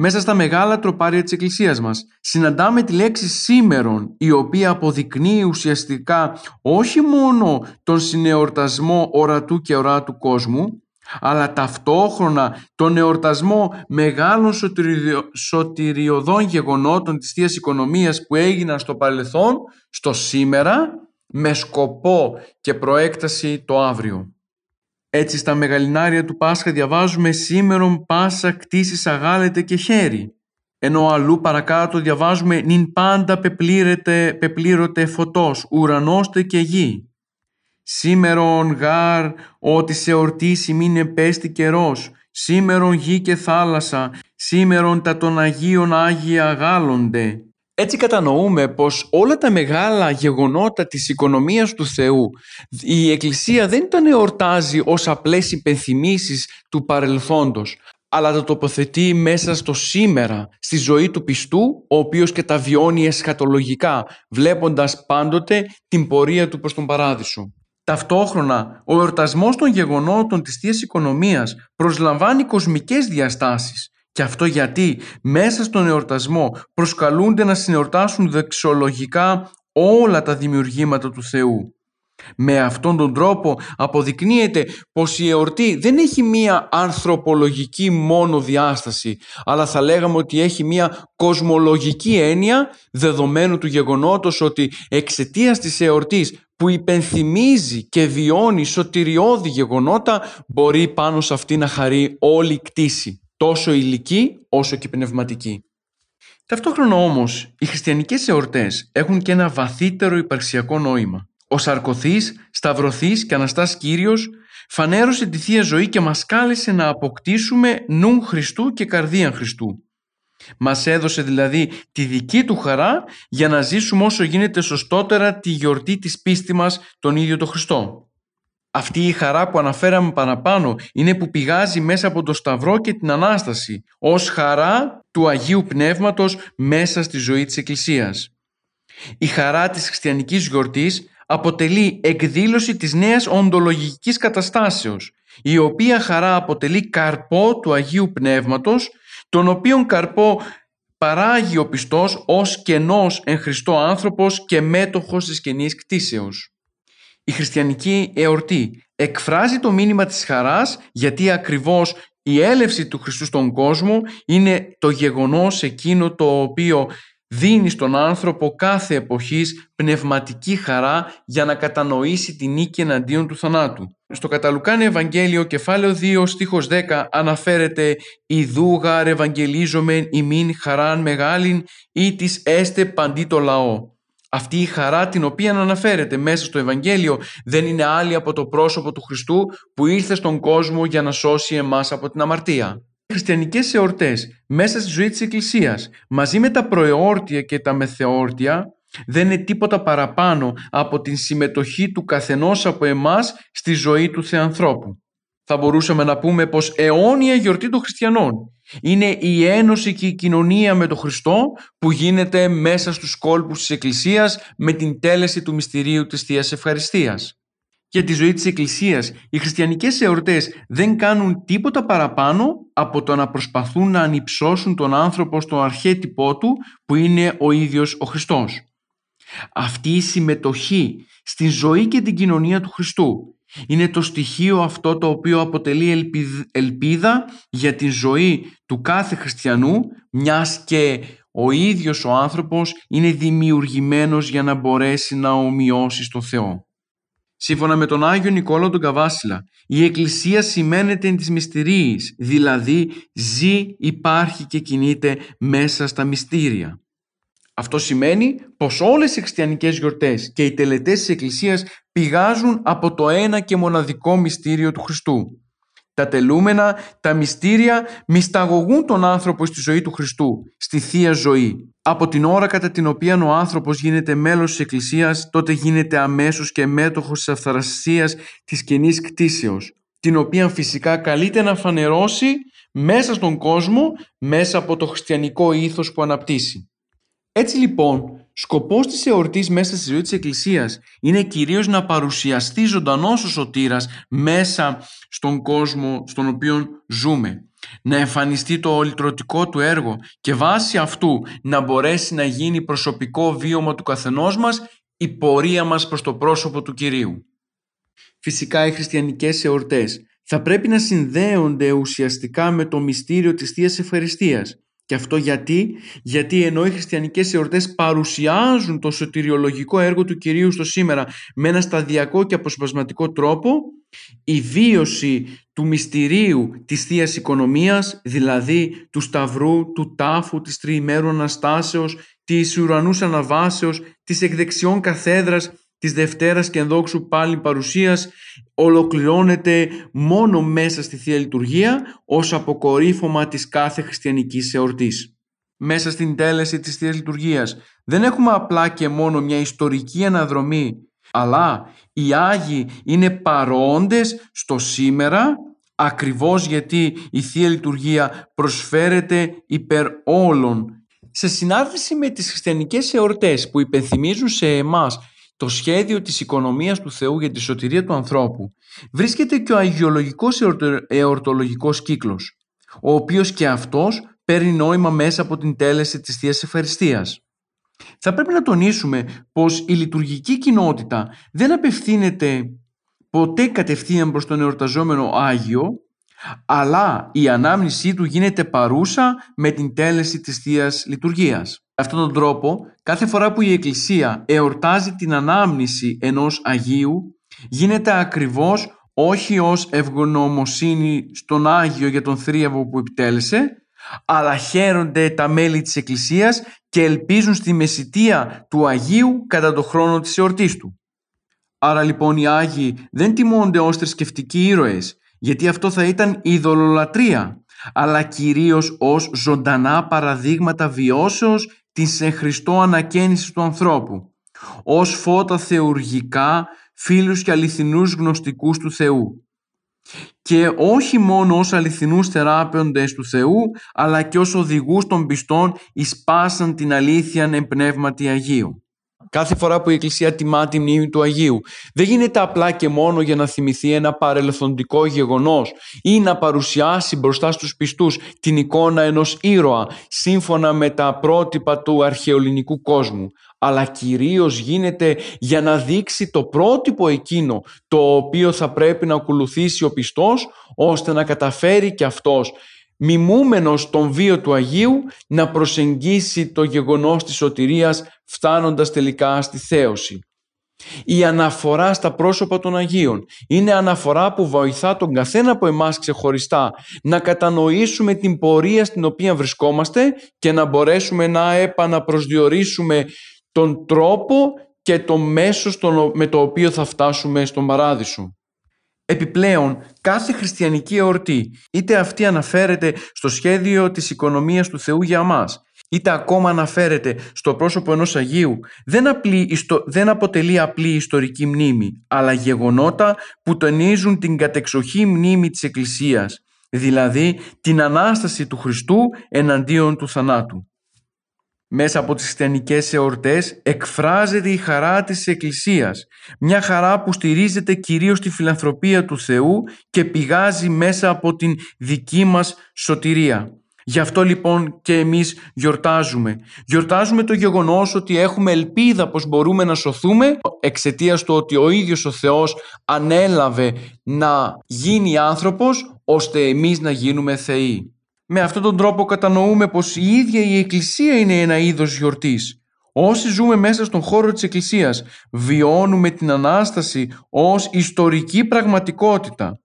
Μέσα στα μεγάλα τροπάρια της Εκκλησίας μας συναντάμε τη λέξη σήμερον η οποία αποδεικνύει ουσιαστικά όχι μόνο τον συνεορτασμό ορατού και οράτου κόσμου αλλά ταυτόχρονα τον εορτασμό μεγάλων σωτηριωδών γεγονότων της Θείας Οικονομίας που έγιναν στο παρελθόν, στο σήμερα, με σκοπό και προέκταση το αύριο. Έτσι στα μεγαλινάρια του Πάσχα διαβάζουμε «Σήμερον πάσα κτίσεις αγάλετε και χέρι». Ενώ αλλού παρακάτω διαβάζουμε «Νην πάντα πεπλήρετε, πεπλήρωτε φωτός, ουρανώστε και γη». Σήμερον γάρ, ότι σε ορτήσει μην επέστη καιρός, σήμερον γη και θάλασσα, σήμερον τα των Αγίων Άγια αγάλονται. Έτσι κατανοούμε πως όλα τα μεγάλα γεγονότα της οικονομίας του Θεού η Εκκλησία δεν τα εορτάζει ως απλές υπενθυμίσεις του παρελθόντος αλλά τα τοποθετεί μέσα στο σήμερα, στη ζωή του πιστού, ο οποίος και τα βιώνει εσχατολογικά, βλέποντας πάντοτε την πορεία του προς τον Παράδεισο. Ταυτόχρονα, ο εορτασμός των γεγονότων της Θείας Οικονομίας προσλαμβάνει κοσμικές διαστάσεις και αυτό γιατί μέσα στον εορτασμό προσκαλούνται να συνεορτάσουν δεξιολογικά όλα τα δημιουργήματα του Θεού. Με αυτόν τον τρόπο αποδεικνύεται πως η εορτή δεν έχει μία ανθρωπολογική μόνο διάσταση, αλλά θα λέγαμε ότι έχει μία κοσμολογική έννοια δεδομένου του γεγονότος ότι εξαιτίας της εορτής που υπενθυμίζει και βιώνει σωτηριώδη γεγονότα μπορεί πάνω σε αυτή να χαρεί όλη η κτήση τόσο ηλική όσο και πνευματική. Ταυτόχρονα όμως, οι χριστιανικές εορτές έχουν και ένα βαθύτερο υπαρξιακό νόημα. Ο Σαρκωθής, Σταυρωθής και Αναστάς Κύριος φανέρωσε τη Θεία Ζωή και μας κάλεσε να αποκτήσουμε νου Χριστού και καρδία Χριστού. Μας έδωσε δηλαδή τη δική του χαρά για να ζήσουμε όσο γίνεται σωστότερα τη γιορτή της πίστη μας τον ίδιο τον Χριστό. Αυτή η χαρά που αναφέραμε παραπάνω είναι που πηγάζει μέσα από το Σταυρό και την Ανάσταση ως χαρά του Αγίου Πνεύματος μέσα στη ζωή της Εκκλησίας. Η χαρά της χριστιανικής γιορτής αποτελεί εκδήλωση της νέας οντολογικής καταστάσεως η οποία χαρά αποτελεί καρπό του Αγίου Πνεύματος τον οποίον καρπό παράγει ο πιστός ως κενός εν Χριστώ άνθρωπος και μέτοχος της καινής κτίσεως. Η χριστιανική εορτή εκφράζει το μήνυμα της χαράς γιατί ακριβώς η έλευση του Χριστού στον κόσμο είναι το γεγονός εκείνο το οποίο δίνει στον άνθρωπο κάθε εποχής πνευματική χαρά για να κατανοήσει την νίκη εναντίον του θανάτου. Στο Καταλουκάνε Ευαγγέλιο κεφάλαιο 2 στίχος 10 αναφέρεται «Ιδούγα ρευαγγελίζομεν ημίν χαράν μεγάλην ή της έστε παντί το λαό». Αυτή η χαρά την οποία αναφέρεται μέσα στο Ευαγγέλιο δεν είναι άλλη από το πρόσωπο του Χριστού που ήρθε στον κόσμο για να σώσει εμάς από την αμαρτία. Οι χριστιανικές εορτές μέσα στη ζωή της Εκκλησίας μαζί με τα προεόρτια και τα μεθεόρτια δεν είναι τίποτα παραπάνω από την συμμετοχή του καθενός από εμάς στη ζωή του Θεανθρώπου. Θα μπορούσαμε να πούμε πως αιώνια γιορτή των χριστιανών είναι η ένωση και η κοινωνία με τον Χριστό που γίνεται μέσα στους κόλπους της Εκκλησίας με την τέλεση του μυστηρίου της Θείας Ευχαριστίας. Για τη ζωή της Εκκλησίας, οι χριστιανικές εορτές δεν κάνουν τίποτα παραπάνω από το να προσπαθούν να ανυψώσουν τον άνθρωπο στο αρχέτυπό του που είναι ο ίδιος ο Χριστός. Αυτή η συμμετοχή στη ζωή και την κοινωνία του Χριστού είναι το στοιχείο αυτό το οποίο αποτελεί ελπίδα για τη ζωή του κάθε χριστιανού μιας και ο ίδιος ο άνθρωπος είναι δημιουργημένος για να μπορέσει να ομοιώσει στο Θεό. Σύμφωνα με τον Άγιο Νικόλαο τον Καβάσιλα, η Εκκλησία σημαίνεται εν της μυστηρίης, δηλαδή ζει, υπάρχει και κινείται μέσα στα μυστήρια. Αυτό σημαίνει πως όλες οι χριστιανικές γιορτές και οι τελετές της Εκκλησίας πηγάζουν από το ένα και μοναδικό μυστήριο του Χριστού. Τα τελούμενα, τα μυστήρια μυσταγωγούν τον άνθρωπο στη ζωή του Χριστού, στη Θεία Ζωή. Από την ώρα κατά την οποία ο άνθρωπος γίνεται μέλος της Εκκλησίας, τότε γίνεται αμέσως και μέτοχος της αυθαρασίας της καινής κτίσεως, την οποία φυσικά καλείται να φανερώσει μέσα στον κόσμο, μέσα από το χριστιανικό ήθος που αναπτύσσει. Έτσι λοιπόν, σκοπός της εορτής μέσα στη ζωή της Εκκλησίας είναι κυρίως να παρουσιαστεί ζωντανός ο σωτήρας μέσα στον κόσμο στον οποίο ζούμε. Να εμφανιστεί το ολιτρωτικό του έργο και βάσει αυτού να μπορέσει να γίνει προσωπικό βίωμα του καθενός μας η πορεία μας προς το πρόσωπο του Κυρίου. Φυσικά οι χριστιανικές εορτές θα πρέπει να συνδέονται ουσιαστικά με το μυστήριο της Θείας Ευχαριστίας και αυτό γιατί, γιατί ενώ οι χριστιανικές εορτές παρουσιάζουν το σωτηριολογικό έργο του Κυρίου στο σήμερα με ένα σταδιακό και αποσπασματικό τρόπο, η βίωση του μυστηρίου της θείας Οικονομίας, δηλαδή του Σταυρού, του Τάφου, της Τριημέρου Αναστάσεως, της Ουρανούς Αναβάσεως, της εκδεξιών καθέδρας, της Δευτέρας και ενδόξου πάλι παρουσίας ολοκληρώνεται μόνο μέσα στη Θεία Λειτουργία ως αποκορύφωμα της κάθε χριστιανικής εορτής. Μέσα στην τέλεση της Θείας Λειτουργίας δεν έχουμε απλά και μόνο μια ιστορική αναδρομή αλλά οι Άγιοι είναι παρόντες στο σήμερα ακριβώς γιατί η Θεία Λειτουργία προσφέρεται υπέρ όλων. Σε συνάρτηση με τις χριστιανικές εορτές που υπενθυμίζουν σε εμάς το σχέδιο της οικονομίας του Θεού για τη σωτηρία του ανθρώπου βρίσκεται και ο αγιολογικός εορτολογικός κύκλος, ο οποίος και αυτός παίρνει νόημα μέσα από την τέλεση της Θείας Ευχαριστίας. Θα πρέπει να τονίσουμε πως η λειτουργική κοινότητα δεν απευθύνεται ποτέ κατευθείαν προς τον εορταζόμενο Άγιο, αλλά η ανάμνησή του γίνεται παρούσα με την τέλεση της Θείας Λειτουργίας αυτόν τον τρόπο, κάθε φορά που η Εκκλησία εορτάζει την ανάμνηση ενός Αγίου, γίνεται ακριβώς όχι ως ευγνωμοσύνη στον Άγιο για τον θρίαβο που επιτέλεσε, αλλά χαίρονται τα μέλη της Εκκλησίας και ελπίζουν στη μεσητεία του Αγίου κατά το χρόνο της εορτής του. Άρα λοιπόν οι Άγιοι δεν τιμώνται ως θρησκευτικοί ήρωες, γιατί αυτό θα ήταν ειδωλολατρία, αλλά κυρίως ως ζωντανά παραδείγματα βιώσεως της εν Χριστώ ανακαίνησης του ανθρώπου, ως φώτα θεουργικά, φίλους και αληθινούς γνωστικούς του Θεού. Και όχι μόνο ως αληθινούς θεράπεοντες του Θεού, αλλά και ως οδηγούς των πιστών εις πάσαν την αλήθεια εν πνεύματι Αγίου κάθε φορά που η Εκκλησία τιμά τη μνήμη του Αγίου. Δεν γίνεται απλά και μόνο για να θυμηθεί ένα παρελθοντικό γεγονός ή να παρουσιάσει μπροστά στους πιστούς την εικόνα ενός ήρωα σύμφωνα με τα πρότυπα του αρχαιολινικού κόσμου αλλά κυρίως γίνεται για να δείξει το πρότυπο εκείνο το οποίο θα πρέπει να ακολουθήσει ο πιστός ώστε να καταφέρει και αυτός μιμούμενος τον βίο του Αγίου να προσεγγίσει το γεγονός της σωτηρίας φτάνοντας τελικά στη θέωση. Η αναφορά στα πρόσωπα των Αγίων είναι αναφορά που βοηθά τον καθένα από εμάς ξεχωριστά να κατανοήσουμε την πορεία στην οποία βρισκόμαστε και να μπορέσουμε να επαναπροσδιορίσουμε τον τρόπο και το μέσο με το οποίο θα φτάσουμε στον Παράδεισο. Επιπλέον, κάθε χριστιανική εορτή, είτε αυτή αναφέρεται στο σχέδιο της οικονομίας του Θεού για μας, είτε ακόμα αναφέρεται στο πρόσωπο ενός Αγίου, δεν, απλή, δεν αποτελεί απλή ιστορική μνήμη, αλλά γεγονότα που τονίζουν την κατεξοχή μνήμη της Εκκλησίας, δηλαδή την Ανάσταση του Χριστού εναντίον του θανάτου. Μέσα από τις χριστιανικές εορτές εκφράζεται η χαρά της Εκκλησίας, μια χαρά που στηρίζεται κυρίως στη φιλανθρωπία του Θεού και πηγάζει μέσα από την δική μας σωτηρία. Γι' αυτό λοιπόν και εμείς γιορτάζουμε. Γιορτάζουμε το γεγονός ότι έχουμε ελπίδα πως μπορούμε να σωθούμε εξαιτίας του ότι ο ίδιος ο Θεός ανέλαβε να γίνει άνθρωπος ώστε εμείς να γίνουμε θεοί. Με αυτόν τον τρόπο κατανοούμε πως η ίδια η Εκκλησία είναι ένα είδος γιορτής. Όσοι ζούμε μέσα στον χώρο της Εκκλησίας βιώνουμε την Ανάσταση ως ιστορική πραγματικότητα.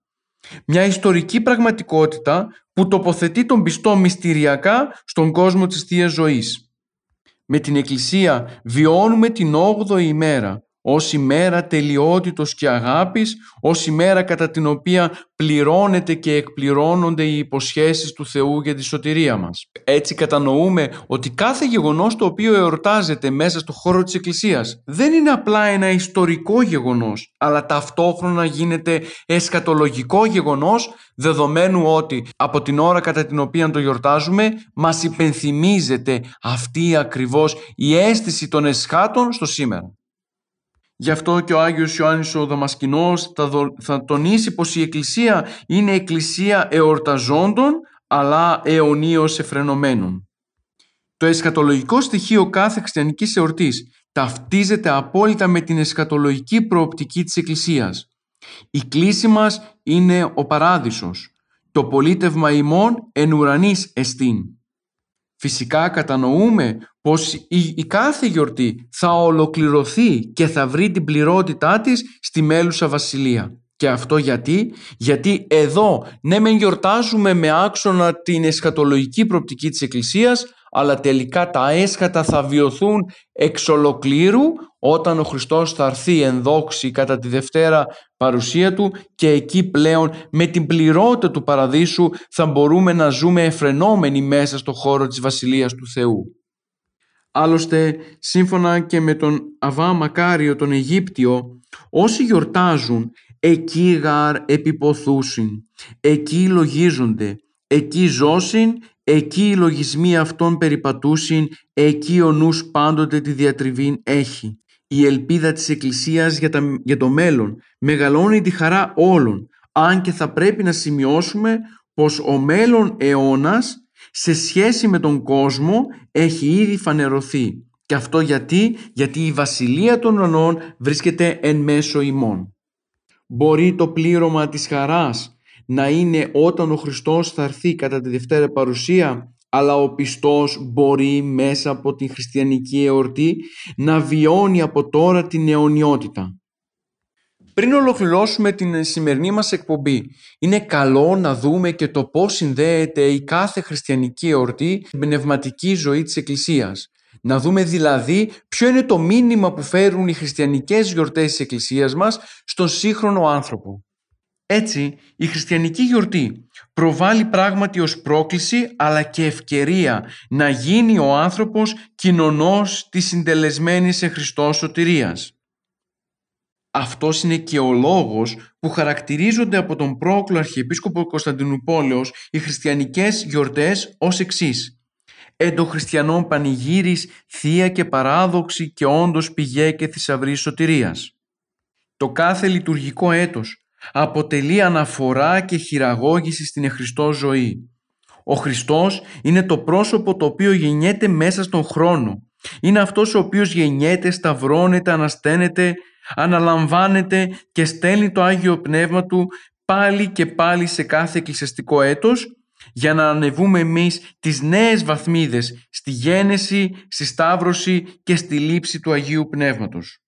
Μια ιστορική πραγματικότητα που τοποθετεί τον πιστό μυστηριακά στον κόσμο της Θείας Ζωής. Με την Εκκλησία βιώνουμε την 8η ημέρα ως ημέρα τελειότητος και αγάπης, ως ημέρα κατά την οποία πληρώνεται και εκπληρώνονται οι υποσχέσεις του Θεού για τη σωτηρία μας. Έτσι κατανοούμε ότι κάθε γεγονός το οποίο εορτάζεται μέσα στο χώρο της Εκκλησίας δεν είναι απλά ένα ιστορικό γεγονός, αλλά ταυτόχρονα γίνεται εσκατολογικό γεγονός δεδομένου ότι από την ώρα κατά την οποία το γιορτάζουμε μας υπενθυμίζεται αυτή ακριβώς η αίσθηση των εσχάτων στο σήμερα. Γι' αυτό και ο Άγιος Ιωάννης ο Δαμασκηνός θα, θα τονίσει πως η Εκκλησία είναι Εκκλησία εορταζόντων αλλά αιωνίως εφρενωμένων. Το εσχατολογικό στοιχείο κάθε χριστιανικής εορτής ταυτίζεται απόλυτα με την εσχατολογική προοπτική της Εκκλησίας. Η κλίση μας είναι ο παράδεισος. Το πολίτευμα ημών εν ουρανής εστίν. Φυσικά κατανοούμε πως η, κάθε γιορτή θα ολοκληρωθεί και θα βρει την πληρότητά της στη μέλουσα βασιλεία. Και αυτό γιατί, γιατί εδώ ναι μεν γιορτάζουμε με άξονα την εσχατολογική προπτική της Εκκλησίας, αλλά τελικά τα έσχατα θα βιωθούν εξ ολοκλήρου όταν ο Χριστός θα έρθει ενδόξη κατά τη Δευτέρα παρουσία Του και εκεί πλέον με την πληρότητα του Παραδείσου θα μπορούμε να ζούμε εφρενόμενοι μέσα στο χώρο της Βασιλείας του Θεού. Άλλωστε, σύμφωνα και με τον Αβά Μακάριο τον Αιγύπτιο, όσοι γιορτάζουν εκεί γαρ επιποθούσιν, εκεί λογίζονται, εκεί ζώσιν, εκεί οι λογισμοί αυτών περιπατούσιν, εκεί ο νους πάντοτε τη διατριβήν έχει. Η ελπίδα της Εκκλησίας για, για το μέλλον μεγαλώνει τη χαρά όλων, αν και θα πρέπει να σημειώσουμε πως ο μέλλον αιώνας σε σχέση με τον κόσμο έχει ήδη φανερωθεί. Και αυτό γιατί, γιατί η βασιλεία των ουρανών βρίσκεται εν μέσω ημών. Μπορεί το πλήρωμα της χαράς να είναι όταν ο Χριστός θα έρθει κατά τη Δευτέρα Παρουσία, αλλά ο πιστός μπορεί μέσα από την χριστιανική εορτή να βιώνει από τώρα την αιωνιότητα. Πριν ολοκληρώσουμε την σημερινή μας εκπομπή, είναι καλό να δούμε και το πώς συνδέεται η κάθε χριστιανική εορτή στην πνευματική ζωή της Εκκλησίας. Να δούμε δηλαδή ποιο είναι το μήνυμα που φέρουν οι χριστιανικές γιορτές της Εκκλησίας μας στον σύγχρονο άνθρωπο. Έτσι, η χριστιανική γιορτή προβάλλει πράγματι ως πρόκληση αλλά και ευκαιρία να γίνει ο άνθρωπος κοινωνός της συντελεσμένης σε Χριστός σωτηρίας. Αυτός είναι και ο λόγος που χαρακτηρίζονται από τον πρόκλο Αρχιεπίσκοπο Κωνσταντινούπολεως οι χριστιανικές γιορτές ως εξής. Εν των χριστιανών πανηγύρις, θεία και παράδοξη και όντως πηγέ και θησαυρή σωτηρίας. Το κάθε λειτουργικό έτος αποτελεί αναφορά και χειραγώγηση στην εχριστό ζωή. Ο Χριστός είναι το πρόσωπο το οποίο γεννιέται μέσα στον χρόνο. Είναι αυτός ο οποίος γεννιέται, σταυρώνεται, ανασταίνεται αναλαμβάνεται και στέλνει το Άγιο Πνεύμα Του πάλι και πάλι σε κάθε εκκλησιαστικό έτος για να ανεβούμε εμείς τις νέες βαθμίδες στη γένεση, στη σταύρωση και στη λήψη του Αγίου Πνεύματος.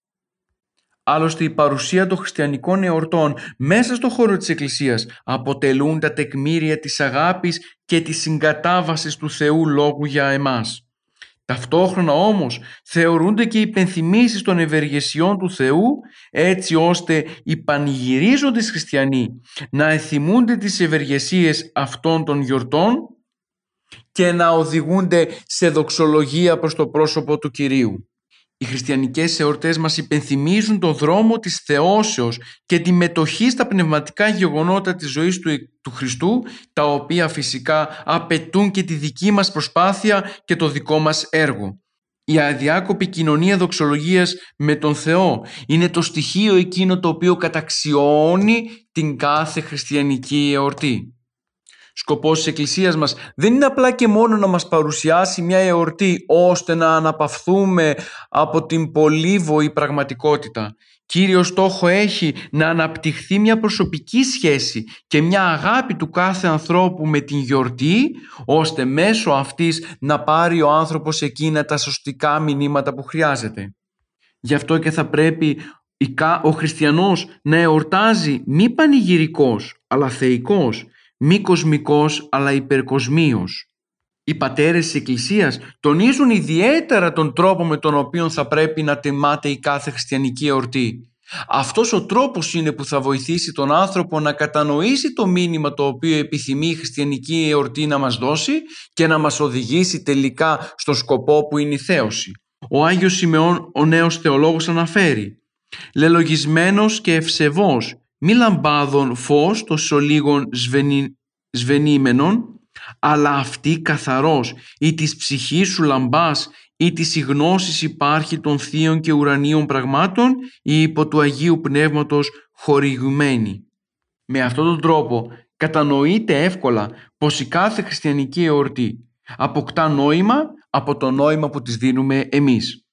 Άλλωστε η παρουσία των χριστιανικών εορτών μέσα στο χώρο της Εκκλησίας αποτελούν τα τεκμήρια της αγάπης και της συγκατάβασης του Θεού Λόγου για εμάς. Ταυτόχρονα όμως θεωρούνται και οι υπενθυμίσεις των ευεργεσιών του Θεού έτσι ώστε οι πανηγυρίζοντες χριστιανοί να εθιμούνται τις ευεργεσίες αυτών των γιορτών και να οδηγούνται σε δοξολογία προς το πρόσωπο του Κυρίου. Οι χριστιανικές εορτές μας υπενθυμίζουν το δρόμο της θεώσεως και τη μετοχή στα πνευματικά γεγονότα της ζωής του, του Χριστού, τα οποία φυσικά απαιτούν και τη δική μας προσπάθεια και το δικό μας έργο. Η αδιάκοπη κοινωνία δοξολογίας με τον Θεό είναι το στοιχείο εκείνο το οποίο καταξιώνει την κάθε χριστιανική εορτή. Σκοπός της Εκκλησίας μας δεν είναι απλά και μόνο να μας παρουσιάσει μια εορτή ώστε να αναπαυθούμε από την πολύβοη πραγματικότητα. Κύριο στόχο έχει να αναπτυχθεί μια προσωπική σχέση και μια αγάπη του κάθε ανθρώπου με την γιορτή ώστε μέσω αυτής να πάρει ο άνθρωπος εκείνα τα σωστικά μηνύματα που χρειάζεται. Γι' αυτό και θα πρέπει ο χριστιανός να εορτάζει μη πανηγυρικός αλλά θεϊκός μη κοσμικός αλλά υπερκοσμίος. Οι πατέρες της Εκκλησίας τονίζουν ιδιαίτερα τον τρόπο με τον οποίο θα πρέπει να τεμάται η κάθε χριστιανική εορτή. Αυτός ο τρόπος είναι που θα βοηθήσει τον άνθρωπο να κατανοήσει το μήνυμα το οποίο επιθυμεί η χριστιανική εορτή να μας δώσει και να μας οδηγήσει τελικά στο σκοπό που είναι η θέωση. Ο Άγιος Σιμεών ο νέος θεολόγος αναφέρει «Λελογισμένος και ευσεβός, μη λαμπάδων φως το σολίγων σβενι, σβενήμενον, αλλά αυτή καθαρός ή της ψυχής σου λαμπάς ή της η γνώσης υπάρχει των θείων και ουρανίων πραγμάτων ή υπό του Αγίου Πνεύματος χορηγουμένη. Με αυτόν τον τρόπο κατανοείται εύκολα πως η κάθε χριστιανική εορτή αποκτά νόημα από το νόημα που της δίνουμε εμείς.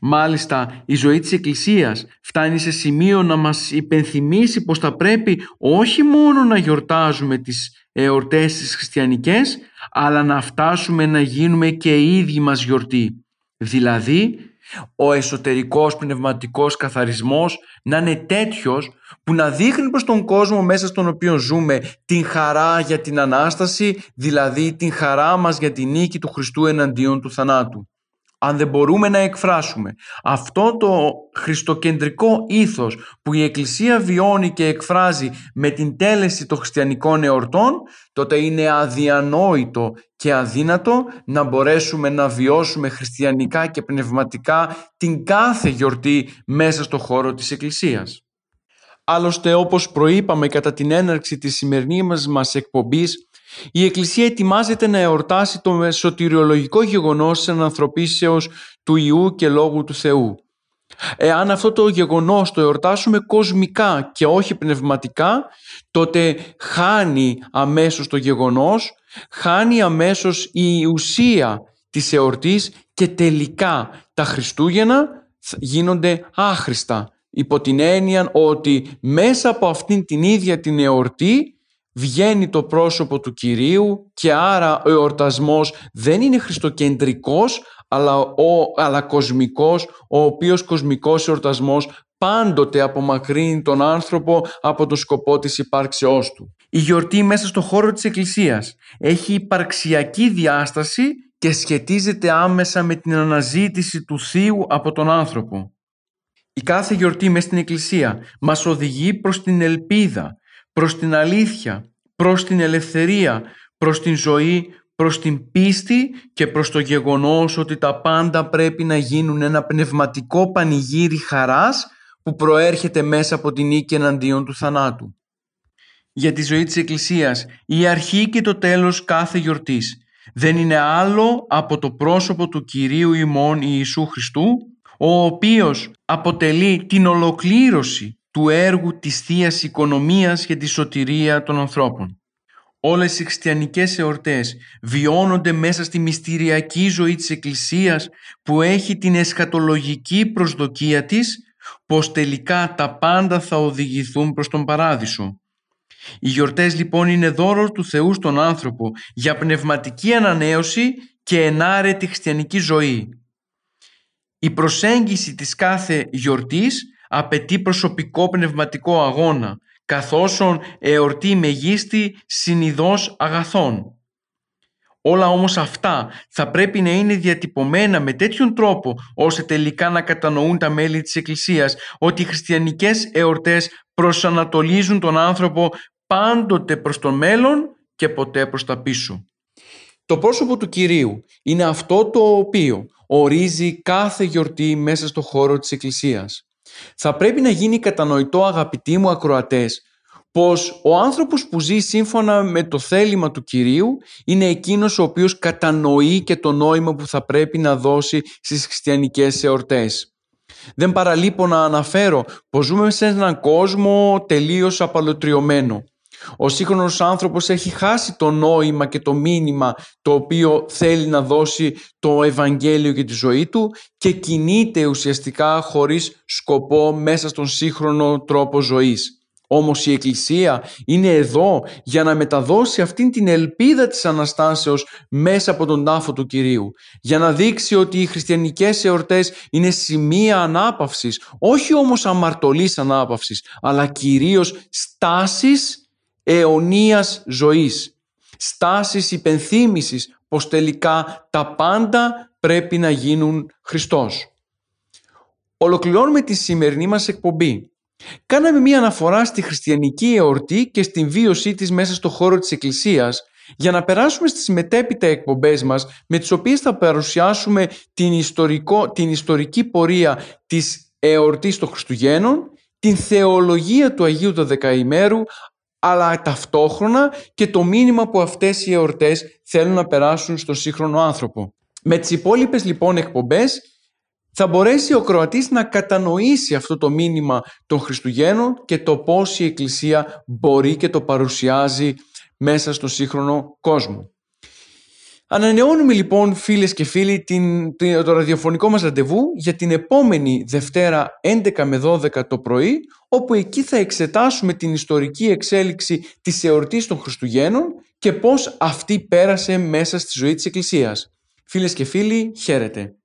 Μάλιστα η ζωή της Εκκλησίας φτάνει σε σημείο να μας υπενθυμίσει πως θα πρέπει όχι μόνο να γιορτάζουμε τις εορτές τις χριστιανικές αλλά να φτάσουμε να γίνουμε και οι ίδιοι μας γιορτή. Δηλαδή ο εσωτερικός πνευματικός καθαρισμός να είναι τέτοιος που να δείχνει προς τον κόσμο μέσα στον οποίο ζούμε την χαρά για την Ανάσταση, δηλαδή την χαρά μας για την νίκη του Χριστού εναντίον του θανάτου αν δεν μπορούμε να εκφράσουμε αυτό το χριστοκεντρικό ήθος που η Εκκλησία βιώνει και εκφράζει με την τέλεση των χριστιανικών εορτών, τότε είναι αδιανόητο και αδύνατο να μπορέσουμε να βιώσουμε χριστιανικά και πνευματικά την κάθε γιορτή μέσα στο χώρο της Εκκλησίας. Άλλωστε όπως προείπαμε κατά την έναρξη της σημερινής μας εκπομπής, η Εκκλησία ετοιμάζεται να εορτάσει το σωτηριολογικό γεγονός της ανθρωπίσεως του Ιού και Λόγου του Θεού. Εάν αυτό το γεγονός το εορτάσουμε κοσμικά και όχι πνευματικά, τότε χάνει αμέσως το γεγονός, χάνει αμέσως η ουσία της εορτής και τελικά τα Χριστούγεννα γίνονται άχρηστα υπό την έννοια ότι μέσα από αυτήν την ίδια την εορτή βγαίνει το πρόσωπο του Κυρίου και άρα ο εορτασμός δεν είναι χριστοκεντρικός αλλά, ο, αλλά κοσμικός, ο οποίος κοσμικός εορτασμός πάντοτε απομακρύνει τον άνθρωπο από το σκοπό της υπάρξεώς του. Η γιορτή μέσα στο χώρο της Εκκλησίας έχει υπαρξιακή διάσταση και σχετίζεται άμεσα με την αναζήτηση του Θείου από τον άνθρωπο. Η κάθε γιορτή μέσα στην Εκκλησία μας οδηγεί προς την ελπίδα, προς την αλήθεια, προς την ελευθερία, προς την ζωή, προς την πίστη και προς το γεγονός ότι τα πάντα πρέπει να γίνουν ένα πνευματικό πανηγύρι χαράς που προέρχεται μέσα από την νίκη εναντίον του θανάτου. Για τη ζωή της Εκκλησίας, η αρχή και το τέλος κάθε γιορτής δεν είναι άλλο από το πρόσωπο του Κυρίου ημών Ιησού Χριστού, ο οποίος αποτελεί την ολοκλήρωση του έργου της θείας Οικονομίας για της σωτηρία των ανθρώπων. Όλες οι χριστιανικές εορτές βιώνονται μέσα στη μυστηριακή ζωή της Εκκλησίας που έχει την εσχατολογική προσδοκία της πως τελικά τα πάντα θα οδηγηθούν προς τον Παράδεισο. Οι γιορτές λοιπόν είναι δώρο του Θεού στον άνθρωπο για πνευματική ανανέωση και ενάρετη χριστιανική ζωή. Η προσέγγιση της κάθε γιορτής απαιτεί προσωπικό πνευματικό αγώνα, καθώς εορτή μεγίστη συνειδός αγαθών. Όλα όμως αυτά θα πρέπει να είναι διατυπωμένα με τέτοιον τρόπο ώστε τελικά να κατανοούν τα μέλη της Εκκλησίας ότι οι χριστιανικές εορτές προσανατολίζουν τον άνθρωπο πάντοτε προς το μέλλον και ποτέ προς τα πίσω. Το πρόσωπο του Κυρίου είναι αυτό το οποίο ορίζει κάθε γιορτή μέσα στο χώρο της Εκκλησίας. Θα πρέπει να γίνει κατανοητό αγαπητοί μου ακροατές πως ο άνθρωπος που ζει σύμφωνα με το θέλημα του Κυρίου είναι εκείνος ο οποίος κατανοεί και το νόημα που θα πρέπει να δώσει στις χριστιανικές εορτές. Δεν παραλείπω να αναφέρω πως ζούμε σε έναν κόσμο τελείως απαλωτριωμένο. Ο σύγχρονος άνθρωπος έχει χάσει το νόημα και το μήνυμα το οποίο θέλει να δώσει το Ευαγγέλιο για τη ζωή του και κινείται ουσιαστικά χωρίς σκοπό μέσα στον σύγχρονο τρόπο ζωής. Όμως η Εκκλησία είναι εδώ για να μεταδώσει αυτήν την ελπίδα της Αναστάσεως μέσα από τον τάφο του Κυρίου. Για να δείξει ότι οι χριστιανικές εορτές είναι σημεία ανάπαυσης, όχι όμως αμαρτωλής ανάπαυσης, αλλά κυρίως στάσης αιωνίας ζωής. στάσεις υπενθύμησης πως τελικά τα πάντα πρέπει να γίνουν Χριστός. Ολοκληρώνουμε τη σημερινή μας εκπομπή. Κάναμε μία αναφορά στη χριστιανική εορτή και στην βίωσή της μέσα στο χώρο της Εκκλησίας για να περάσουμε στις μετέπειτα εκπομπές μας με τις οποίες θα παρουσιάσουμε την, ιστορικό, την ιστορική πορεία της εορτής των Χριστουγέννων, την θεολογία του Αγίου του Δεκαημέρου αλλά ταυτόχρονα και το μήνυμα που αυτές οι εορτές θέλουν να περάσουν στον σύγχρονο άνθρωπο. Με τις υπόλοιπες λοιπόν εκπομπές θα μπορέσει ο Κροατής να κατανοήσει αυτό το μήνυμα των Χριστουγέννων και το πώς η Εκκλησία μπορεί και το παρουσιάζει μέσα στο σύγχρονο κόσμο. Ανανεώνουμε λοιπόν φίλες και φίλοι την, το ραδιοφωνικό μας ραντεβού για την επόμενη Δευτέρα 11 με 12 το πρωί όπου εκεί θα εξετάσουμε την ιστορική εξέλιξη της εορτής των Χριστουγέννων και πώς αυτή πέρασε μέσα στη ζωή της Εκκλησίας. Φίλες και φίλοι, χαίρετε.